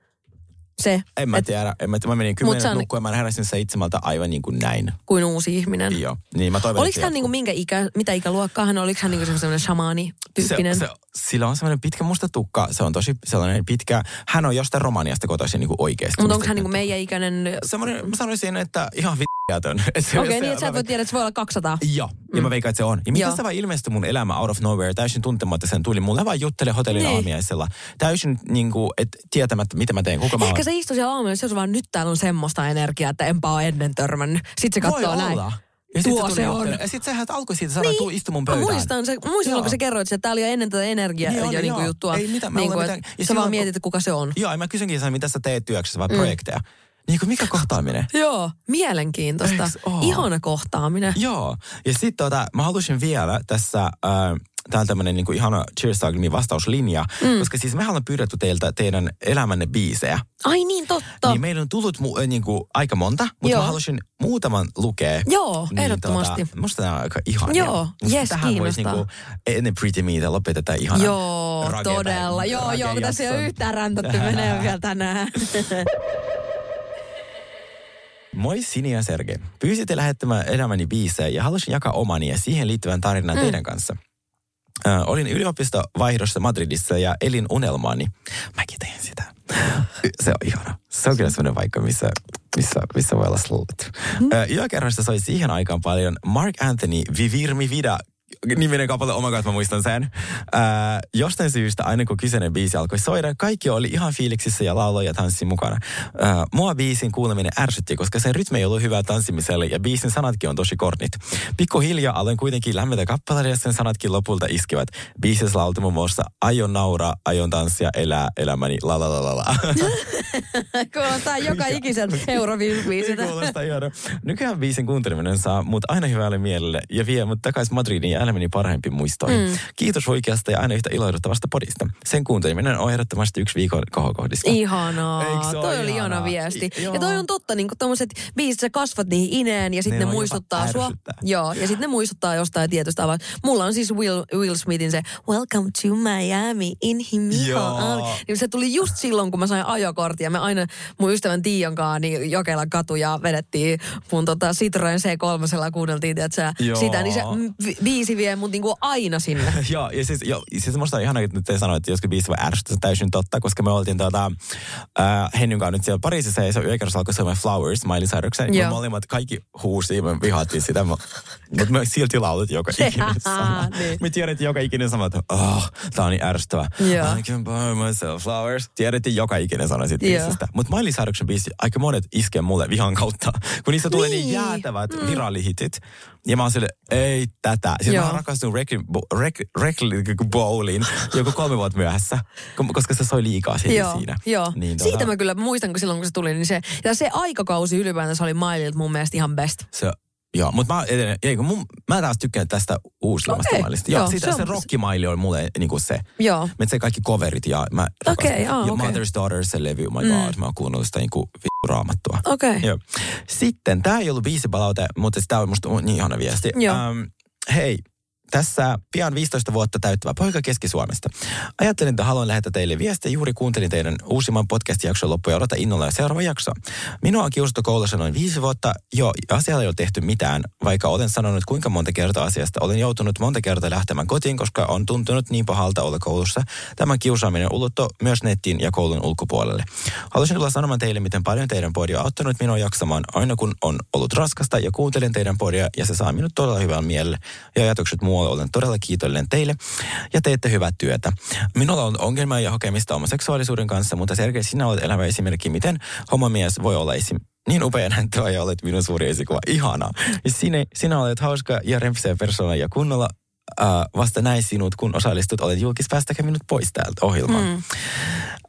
Se, En mä et tiedä. En mä, tiedä. mä menin kymmenen sä- nukkua ja mä heräsin seitsemältä aivan niin kuin näin. kuin uusi ihminen. Joo. Niin mä toivon, Oliko hän niinku minkä ikä, mitä ikäluokkaa hän oli? Oliko hän niinku semmoinen shamaani-tyyppinen? se, se, sillä on semmoinen pitkä musta tukka. Se on tosi sellainen pitkä. Hän on jostain Romaniasta kotoisin niin kuin oikeasti. Mutta onko hän niinku meidän ikäinen? Semmoinen, mä sanoisin, että ihan vitjätön. Okei, niin että sä et voi tiedä, että se voi olla 200. Joo, ja mä veikkaan, että se on. Ja miten se vaan ilmestyi mun elämä out of nowhere, täysin tuntematta sen tuli. Mulle vaan juttele hotellin Niin. niin. aamiaisella. Täysin niin kuin, et, tietämättä, mitä mä teen, kuka mä Ehkä oon. se istui siellä se on vaan nyt täällä on semmoista energiaa, että enpä ole ennen törmännyt. Sitten se katsoo näin. olla. Ja sit Tuo tuli se on. Ja sit sehän alkoi siitä sanoa, niin. tuu istu mun Mä pöytään. muistan, se, muistan Joo. kun sä kerroit, että täällä oli ennen tätä energiaa Niin ja niinku juttua. Ei mitään, mä niinku, olen että mitään- ja sä vaan mietit, kuka se on. Joo, ja mä kysynkin mitä sä teet työksessä vai projekteja. Niin kuin mikä kohtaaminen? Joo, mielenkiintoista. Ihana kohtaaminen. Joo. Ja sitten tota, mä halusin vielä tässä, äh, tää on tämmönen niinku ihana Cheers Talkin vastauslinja, mm. koska siis mehän ollaan pyydetty teiltä teidän elämänne biisejä. Ai niin, totta. Niin meillä on tullut mu- äh, niinku aika monta, mutta Joo. mä halusin muutaman lukea. Joo, niin, ehdottomasti. Tota, musta tämä on aika ihania. Joo, Musta jes, tähän voisi kiinnostaa. niinku, ennen Pretty Meitä lopetetaan ihana Joo, todella. Joo, joo, kun tässä ei ole yhtään räntätty menee vielä tänään. Moi Sini ja Sergei. Pyysitte lähettämään elämäni biisejä ja halusin jakaa omani ja siihen liittyvän tarinan mm. teidän kanssa. Ö, olin yliopistovaihdossa Madridissa ja elin unelmaani. Mäkin tein sitä. Se on ihana. Se on kyllä sellainen paikka, missä, missä, missä voi olla slut. Mm. Yökerroista soi siihen aikaan paljon Mark Anthony Vivir Mi Vida niminen kappale, oh my god, mä muistan sen. Ää, jostain syystä, aina kun kyseinen biisi alkoi soida, kaikki oli ihan fiiliksissä ja lauloi ja tanssi mukana. Ää, mua biisin kuuleminen ärsytti, koska sen rytmi ei ollut hyvää tanssimiselle ja biisin sanatkin on tosi kornit. Pikkuhiljaa aloin kuitenkin lämmetä kappaleita ja sen sanatkin lopulta iskevät. Biisissä laulti muun muassa aion nauraa, aion tanssia, elää elämäni, la la la la la. Kuulostaa joka ikisen Euroviisubiisiltä. Kuulostaa ihana. Nykyään biisin kuunteleminen saa mut aina hyvälle mielelle ja vie mut takaisin Madridin ja elämäni parhaimpiin muistoihin. Mm. Kiitos oikeasta ja aina yhtä iloiduttavasta podista. Sen kuunteleminen on ehdottomasti yksi viikon kohokohdista. Ihanaa. Toi oli ihana viesti. I- joo. ja toi on totta, niin tommoset biisit, sä kasvat niihin ineen ja sitten Ne ne, muistuttaa sua. Joo, ja sitten ne muistuttaa jostain tietystä tavalla. Mulla on siis Will, Will Smithin se Welcome to Miami in. Joo. Niin se tuli just silloin, kun mä sain ajokortin ja me aina mun ystävän Tiion kanssa niin Jokelan katuja vedettiin mun tota Citroen C3 kuunneltiin, Joo. sitä, niin se vi- biisi vie mut niinku aina sinne. Joo, ja siis, jo, siis musta on ihana, että te sanoitte, että joskus biisi voi ärsyttää, se on täysin totta, koska me oltiin tota, äh, Hennyn kanssa nyt siellä Pariisissa ja se yökerrossa alkoi soimaan Flowers, Miley Cyruksen. Joo. Me molemmat kaikki huusi, me vihattiin sitä, mutta me silti laulut joka ikinen sana. Niin. Me tiedettiin joka ikinen sana, että oh, tää on niin ärsyttävä. I can buy myself flowers. Tiedettiin joka ikinen sana siitä biisistä. Mutta Miley Cyruksen biisi, aika monet iskee mulle vihan kautta, kun niistä tulee niin, Niin. jäätävät mm. virallihitit. Ja mä oon sille, ei tätä. Siis Joo. mä oon rakastunut Wrecking Bo- Wreck- Wrecking Bowliin joku kolme vuotta myöhässä, koska se soi liikaa siitä Joo, siinä. joo. Niin, Siitä tota, mä kyllä muistan, kun silloin kun se tuli, niin se, ja se aikakausi ylipäätänsä oli Mileylt mun mielestä ihan best. Se, joo, mutta mä, ei, mun, mä taas tykkään tästä uusimmasta Okei, mailista. joo, Joo, sitä, se se, on- se rockimaili on mulle niinku se. Joo. Met se kaikki coverit ja mä rakastan. Okei, aa, ja okei. Mother's Daughter, se levy, oh my god, mä oon kuunnellut sitä niinku vittu raamattua. Okei. Joo. Sitten, tämä ei ollut biisipalaute, mutta tämä on musta niin ihana viesti. Joo. Ähm, hei, tässä pian 15 vuotta täyttävä poika Keski-Suomesta. Ajattelin, että haluan lähettää teille viestiä. Juuri kuuntelin teidän uusimman podcast-jakson loppuun ja odotan innolla seuraava jakso. Minua on kiusattu koulussa noin viisi vuotta. Jo, asialla ei ole tehty mitään, vaikka olen sanonut kuinka monta kertaa asiasta. Olen joutunut monta kertaa lähtemään kotiin, koska on tuntunut niin pahalta olla koulussa. Tämä kiusaaminen ulottuu myös nettiin ja koulun ulkopuolelle. Haluaisin tulla sanomaan teille, miten paljon teidän podia on auttanut minua jaksamaan aina kun on ollut raskasta ja kuuntelen teidän podia ja se saa minut todella hyvän mielelle. Ja ajatukset muualle olen todella kiitollinen teille ja teette hyvää työtä. Minulla on ongelmaa ja hokemista homoseksuaalisuuden kanssa, mutta Sergei, sinä olet elävä esimerkki, miten homomies voi olla esim niin upea näyttävä ja olet minun suuri esikuva. Ihanaa. Sinä, sinä olet hauska ja rempseä persona ja kunnolla uh, vasta näin sinut, kun osallistut, olet julkis, päästäkö minut pois täältä ohjelmaan. Mm.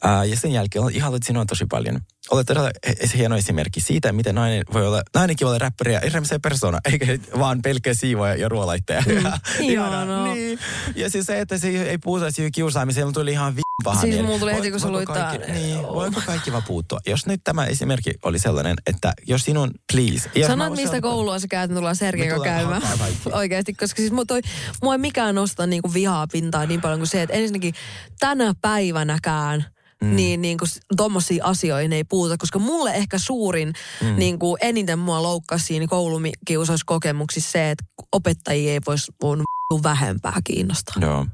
Uh, ja sen jälkeen olen ihaillut sinua tosi paljon. Olet todella hieno esimerkki siitä, miten nainen voi olla, nainenkin voi olla räppäri ja rempseä persona, eikä vaan pelkkä siivoja ja ruoalaitteja. Mm. Ihanaa. Niin. Ja siis se, että se ei puhuta siitä kiusaamiseen, tuli ihan vi- paha Siis mulla tuli heti, kun se luittaa- kaikki- Niin, voiko kaikki vaan puuttua? Jos nyt tämä esimerkki oli sellainen, että jos sinun, please. Sanot, mistä koulua sä käyt, tullaan tullaan käymään. Oikeasti, koska siis mua, toi, mua ei mikään nosta niinku vihaa pintaa niin paljon kuin se, että ensinnäkin tänä päivänäkään mm. niin, niin kuin tommosia asioihin ei puhuta, koska mulle ehkä suurin, mm. niin kuin eniten mua loukkasi siinä koulukiusauskokemuksissa se, että opettajia ei voisi voinut vähempää kiinnostaa. Joo.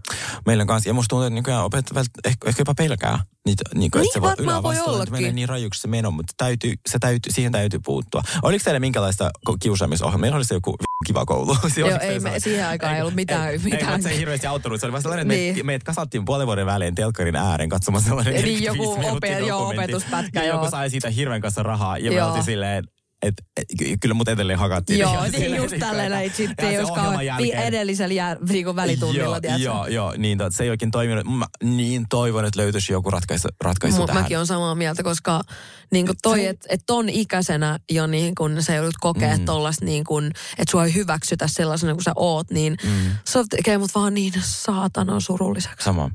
Meillä on kanssa, ja musta tuntuu, että nykyään opettajat ehkä, ehkä jopa pelkää niitä, niin kuin, Niin, että se voi varmaan voi että ollakin. menee niin rajuksi se meno, mutta täytyy, se täytyy, siihen täytyy puuttua. Oliko teillä minkälaista kiusaamisohjelmaa? Meillä oli se joku kiva koulu. Joo, ei me- siihen aikaan ei ollut mitään- Ei, mitään. ei mutta se ei hirveästi auttanut. Se oli vaan sellainen, että Niin. niin. meidät kasattiin puolen vuoden välein telkkarin ääreen katsomaan sellainen Niin, 45 joku joo, opetuspätkä, Ja joo. joku sai siitä hirveän kanssa rahaa. Ja me oltiin silleen, et, et, ky- kyllä mut edelleen hakattiin. Joo, niin just tälleen, että ja sitten jos edellisellä niin välitunnilla, joo, tiedätkö? joo, joo, niin tot, se ei oikein toiminut. Mä niin toivon, että löytyisi joku ratkaisu, ratkaisu Mut tähän. mäkin on samaa mieltä, koska niin kuin toi, että et ton ikäisenä jo niin kun sä joudut kokea mm. tollasta niin kun, että sua ei hyväksytä sellaisena kuin sä oot, niin mm. se tekee mut vaan niin saatana surulliseksi. Sama.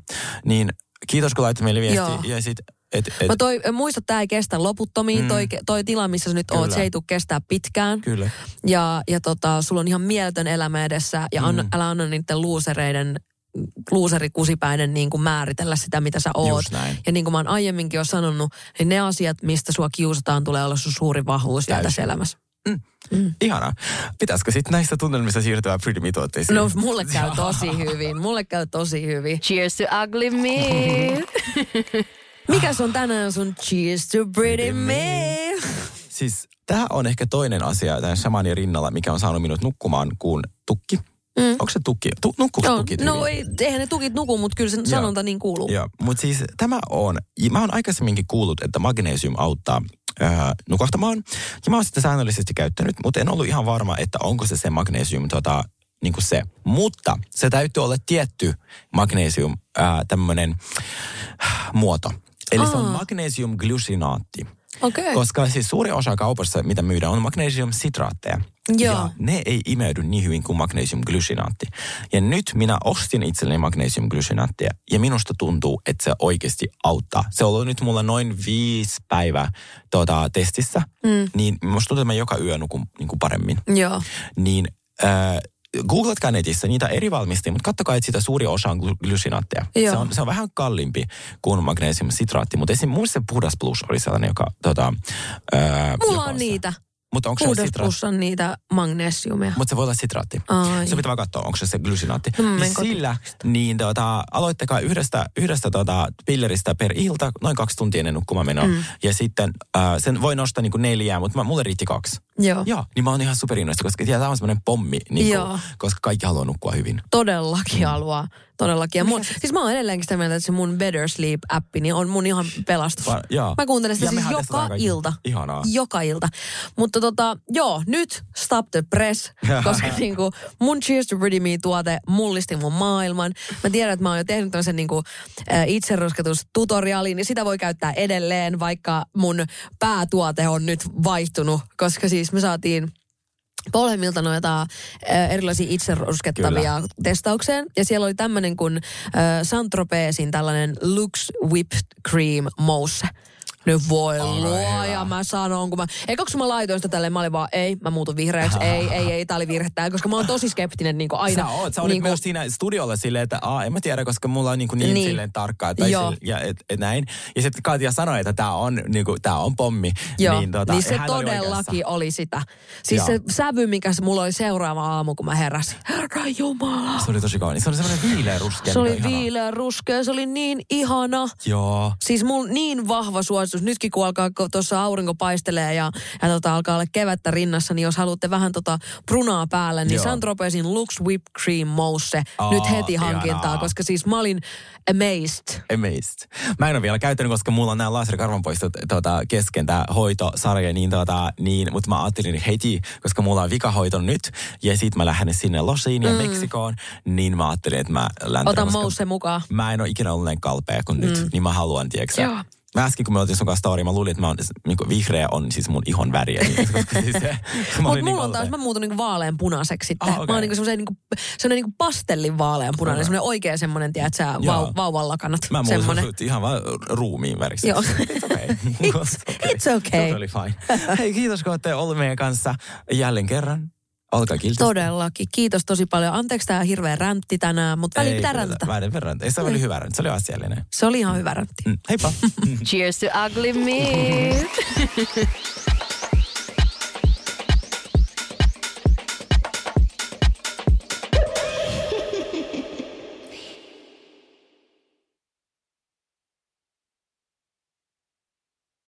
Niin kiitos kun laitat meille viesti. Joo. Ja sit, et, et, Mä toi, muista, että tämä ei kestä loputtomiin. Mm. Toi, toi tila, missä sä nyt oot, Kyllä. se ei tule kestää pitkään. Kyllä. Ja, ja tota, sulla on ihan mieletön elämä edessä. Ja anna, Mm. älä anna niiden luusereiden luuserikusipäinen niin kuin määritellä sitä, mitä sä oot. Just näin. Ja niin kuin mä oon aiemminkin jo sanonut, niin ne asiat, mistä sua kiusataan, tulee olla sun suuri vahvuus Täysin. tässä elämässä. Ihanaa. Pitäisikö sitten näistä tunnelmista siirtyä Pretty Me? No mulle käy tosi hyvin. Mulle käy tosi hyvin. Cheers to ugly me. Mikäs on tänään sun cheers to pretty me? Siis tämä on ehkä toinen asia tämän shamanin rinnalla, mikä on saanut minut nukkumaan kuin tukki. Mm. Onko se tukki? Tu, nukkuuko No, tukit no ei, eihän ne tukit nuku, mutta kyllä se sanonta niin kuuluu. Joo, mutta siis tämä on, mä oon aikaisemminkin kuullut, että magnesium auttaa äh, nukahtamaan. Ja mä oon sitä säännöllisesti käyttänyt, mutta en ollut ihan varma, että onko se se magnesium tota, niin kuin se. Mutta se täytyy olla tietty magnesium äh, tämmöinen äh, muoto. Eli se on Aa. magnesium glysinaatti. Okei. Koska siis suuri osa kaupassa, mitä myydään, on magnesiumsitraatteja. Joo. Ja ne ei imeydy niin hyvin kuin magnesiumglysinaatti. Ja nyt minä ostin itselleni magnesiumglysinaattia ja minusta tuntuu, että se oikeasti auttaa. Se on ollut nyt mulla noin viisi päivää tuota, testissä, mm. niin musta tuntuu, että mä joka yö nukun niin kuin paremmin. Joo. Niin äh, googlatkaa netissä, niitä eri valmistajia, mutta kattokaa, että sitä suuri osa on gly- glysinaatteja. Se on, se on vähän kalliimpi kuin magnesiumsitraatti, mutta esim. mun se Puhdas Plus oli sellainen, joka... Tota, ää, Mulla joka on se- niitä. Mutta onko se sitraatti? on niitä magnesiumia. Mutta se voi olla sitraatti. Ai. Se pitää vaan katsoa, onko se se glysinaatti. No menen niin sillä, niin tota, aloittakaa yhdestä, yhdestä tota, pilleristä per ilta, noin kaksi tuntia ennen nukkumaan menoa. Mm. Ja sitten äh, sen voi nostaa niinku neljää, mutta mä, mulle riitti kaksi. Joo. Joo, niin mä oon ihan superinnoista, koska tämä on semmoinen pommi, niin Joo. kuin, koska kaikki haluaa nukkua hyvin. Todellakin mm. haluaa. Todellakin. Ja mun, siis mä oon edelleenkin sitä mieltä, että se mun Better Sleep-appi niin on mun ihan pelastus. Va- joo. Mä kuuntelen sitä Ja siis joka ilta. Ihanaa. Joka ilta. Mutta tota, joo, nyt stop the press, koska niinku mun Cheers to Pretty Me tuote mullisti mun maailman. Mä tiedän, että mä oon jo tehnyt tämmöisen niinku, äh, itserusketustutoriaalin ja sitä voi käyttää edelleen, vaikka mun päätuote on nyt vaihtunut, koska siis me saatiin Polhemilta noita äh, erilaisia itseruskettavia Kyllä. testaukseen. Ja siellä oli tämmöinen kuin äh, Santropeesin tällainen Lux Whipped Cream Mousse. Nyt voi luoja, mä sanon, kun mä... Kun mä laitoin sitä tälleen, mä olin vaan, ei, mä muutun vihreäksi, ei, ei, ei, tää oli virhettä. Koska mä oon tosi skeptinen niin kuin aina. Sä oot, sä olit niin kuin- myös siinä studiolla silleen, että Aa, en mä tiedä, koska mulla on niin, kuin niin, Niin. niin. silleen tarkkaa. Tai Joo. sille, ja et, et näin. Ja sitten Katja sanoi, että tämä on, niin kuin, tää on pommi. Joo, niin, tota, niin se oli todellakin oikeassa. oli sitä. Siis Joo. se sävy, mikä se mulla oli seuraava aamu, kun mä heräsin. Herra Jumala. Se oli tosi kaunis. Se oli semmoinen viileä ruskea. Se oli ihanaa. viileä ruskea, se oli niin ihana. Joo. Siis mulla niin vahva suositus, nytkin kun alkaa tuossa aurinko paistelee ja, ja tota, alkaa olla kevättä rinnassa, niin jos haluatte vähän tota prunaa päälle, niin. Santropesin Lux Whipped Cream Mousse Aa, nyt heti hankintaa, ihanaa. koska siis mä olin amazed. Amazed. Mä en ole vielä käyttänyt, koska mulla on nämä laserkarvanpoistot tota, kesken tämä hoitosarja, niin, tota, niin, mutta mä ajattelin heti, koska mulla on vikahoito nyt, ja sit mä lähden sinne Losiin ja mm. Meksikoon, niin mä ajattelin, että mä läntän, Ota Mousse mukaan. mä en ole ikinä ollut näin kalpea kuin nyt, niin mä haluan, tiedätkö Joo. Mä äsken, kun me oltiin sun kanssa story, mä luulin, että mä on, niin kuin vihreä on siis mun ihon väriä. Niin, koska siis se, Mutta mulla niin on taas, mä muutun niinku vaalean punaiseksi sitten. Ah, okei. Mä oon niinku, semmoinen niinku pastellin vaalean punainen, semmoinen oikea semmoinen, tiedät sä, vau, vauvan lakanat. Mä semmoinen. sut ihan vaan ruumiin värissä. Joo. It's okay. It's- it's okay. Totally fine. Hei, kiitos kun olette ollut meidän kanssa jälleen kerran. Olkaa kiltisti. Todellakin. Kiitos tosi paljon. Anteeksi tämä hirveä räntti tänään, mutta väliin pitää kyllä, räntätä. Väliin verran. Ei se oli hyvä räntti, se oli asiallinen. Se oli ihan hyvä räntti. Mm, Heippa. Cheers to ugly me.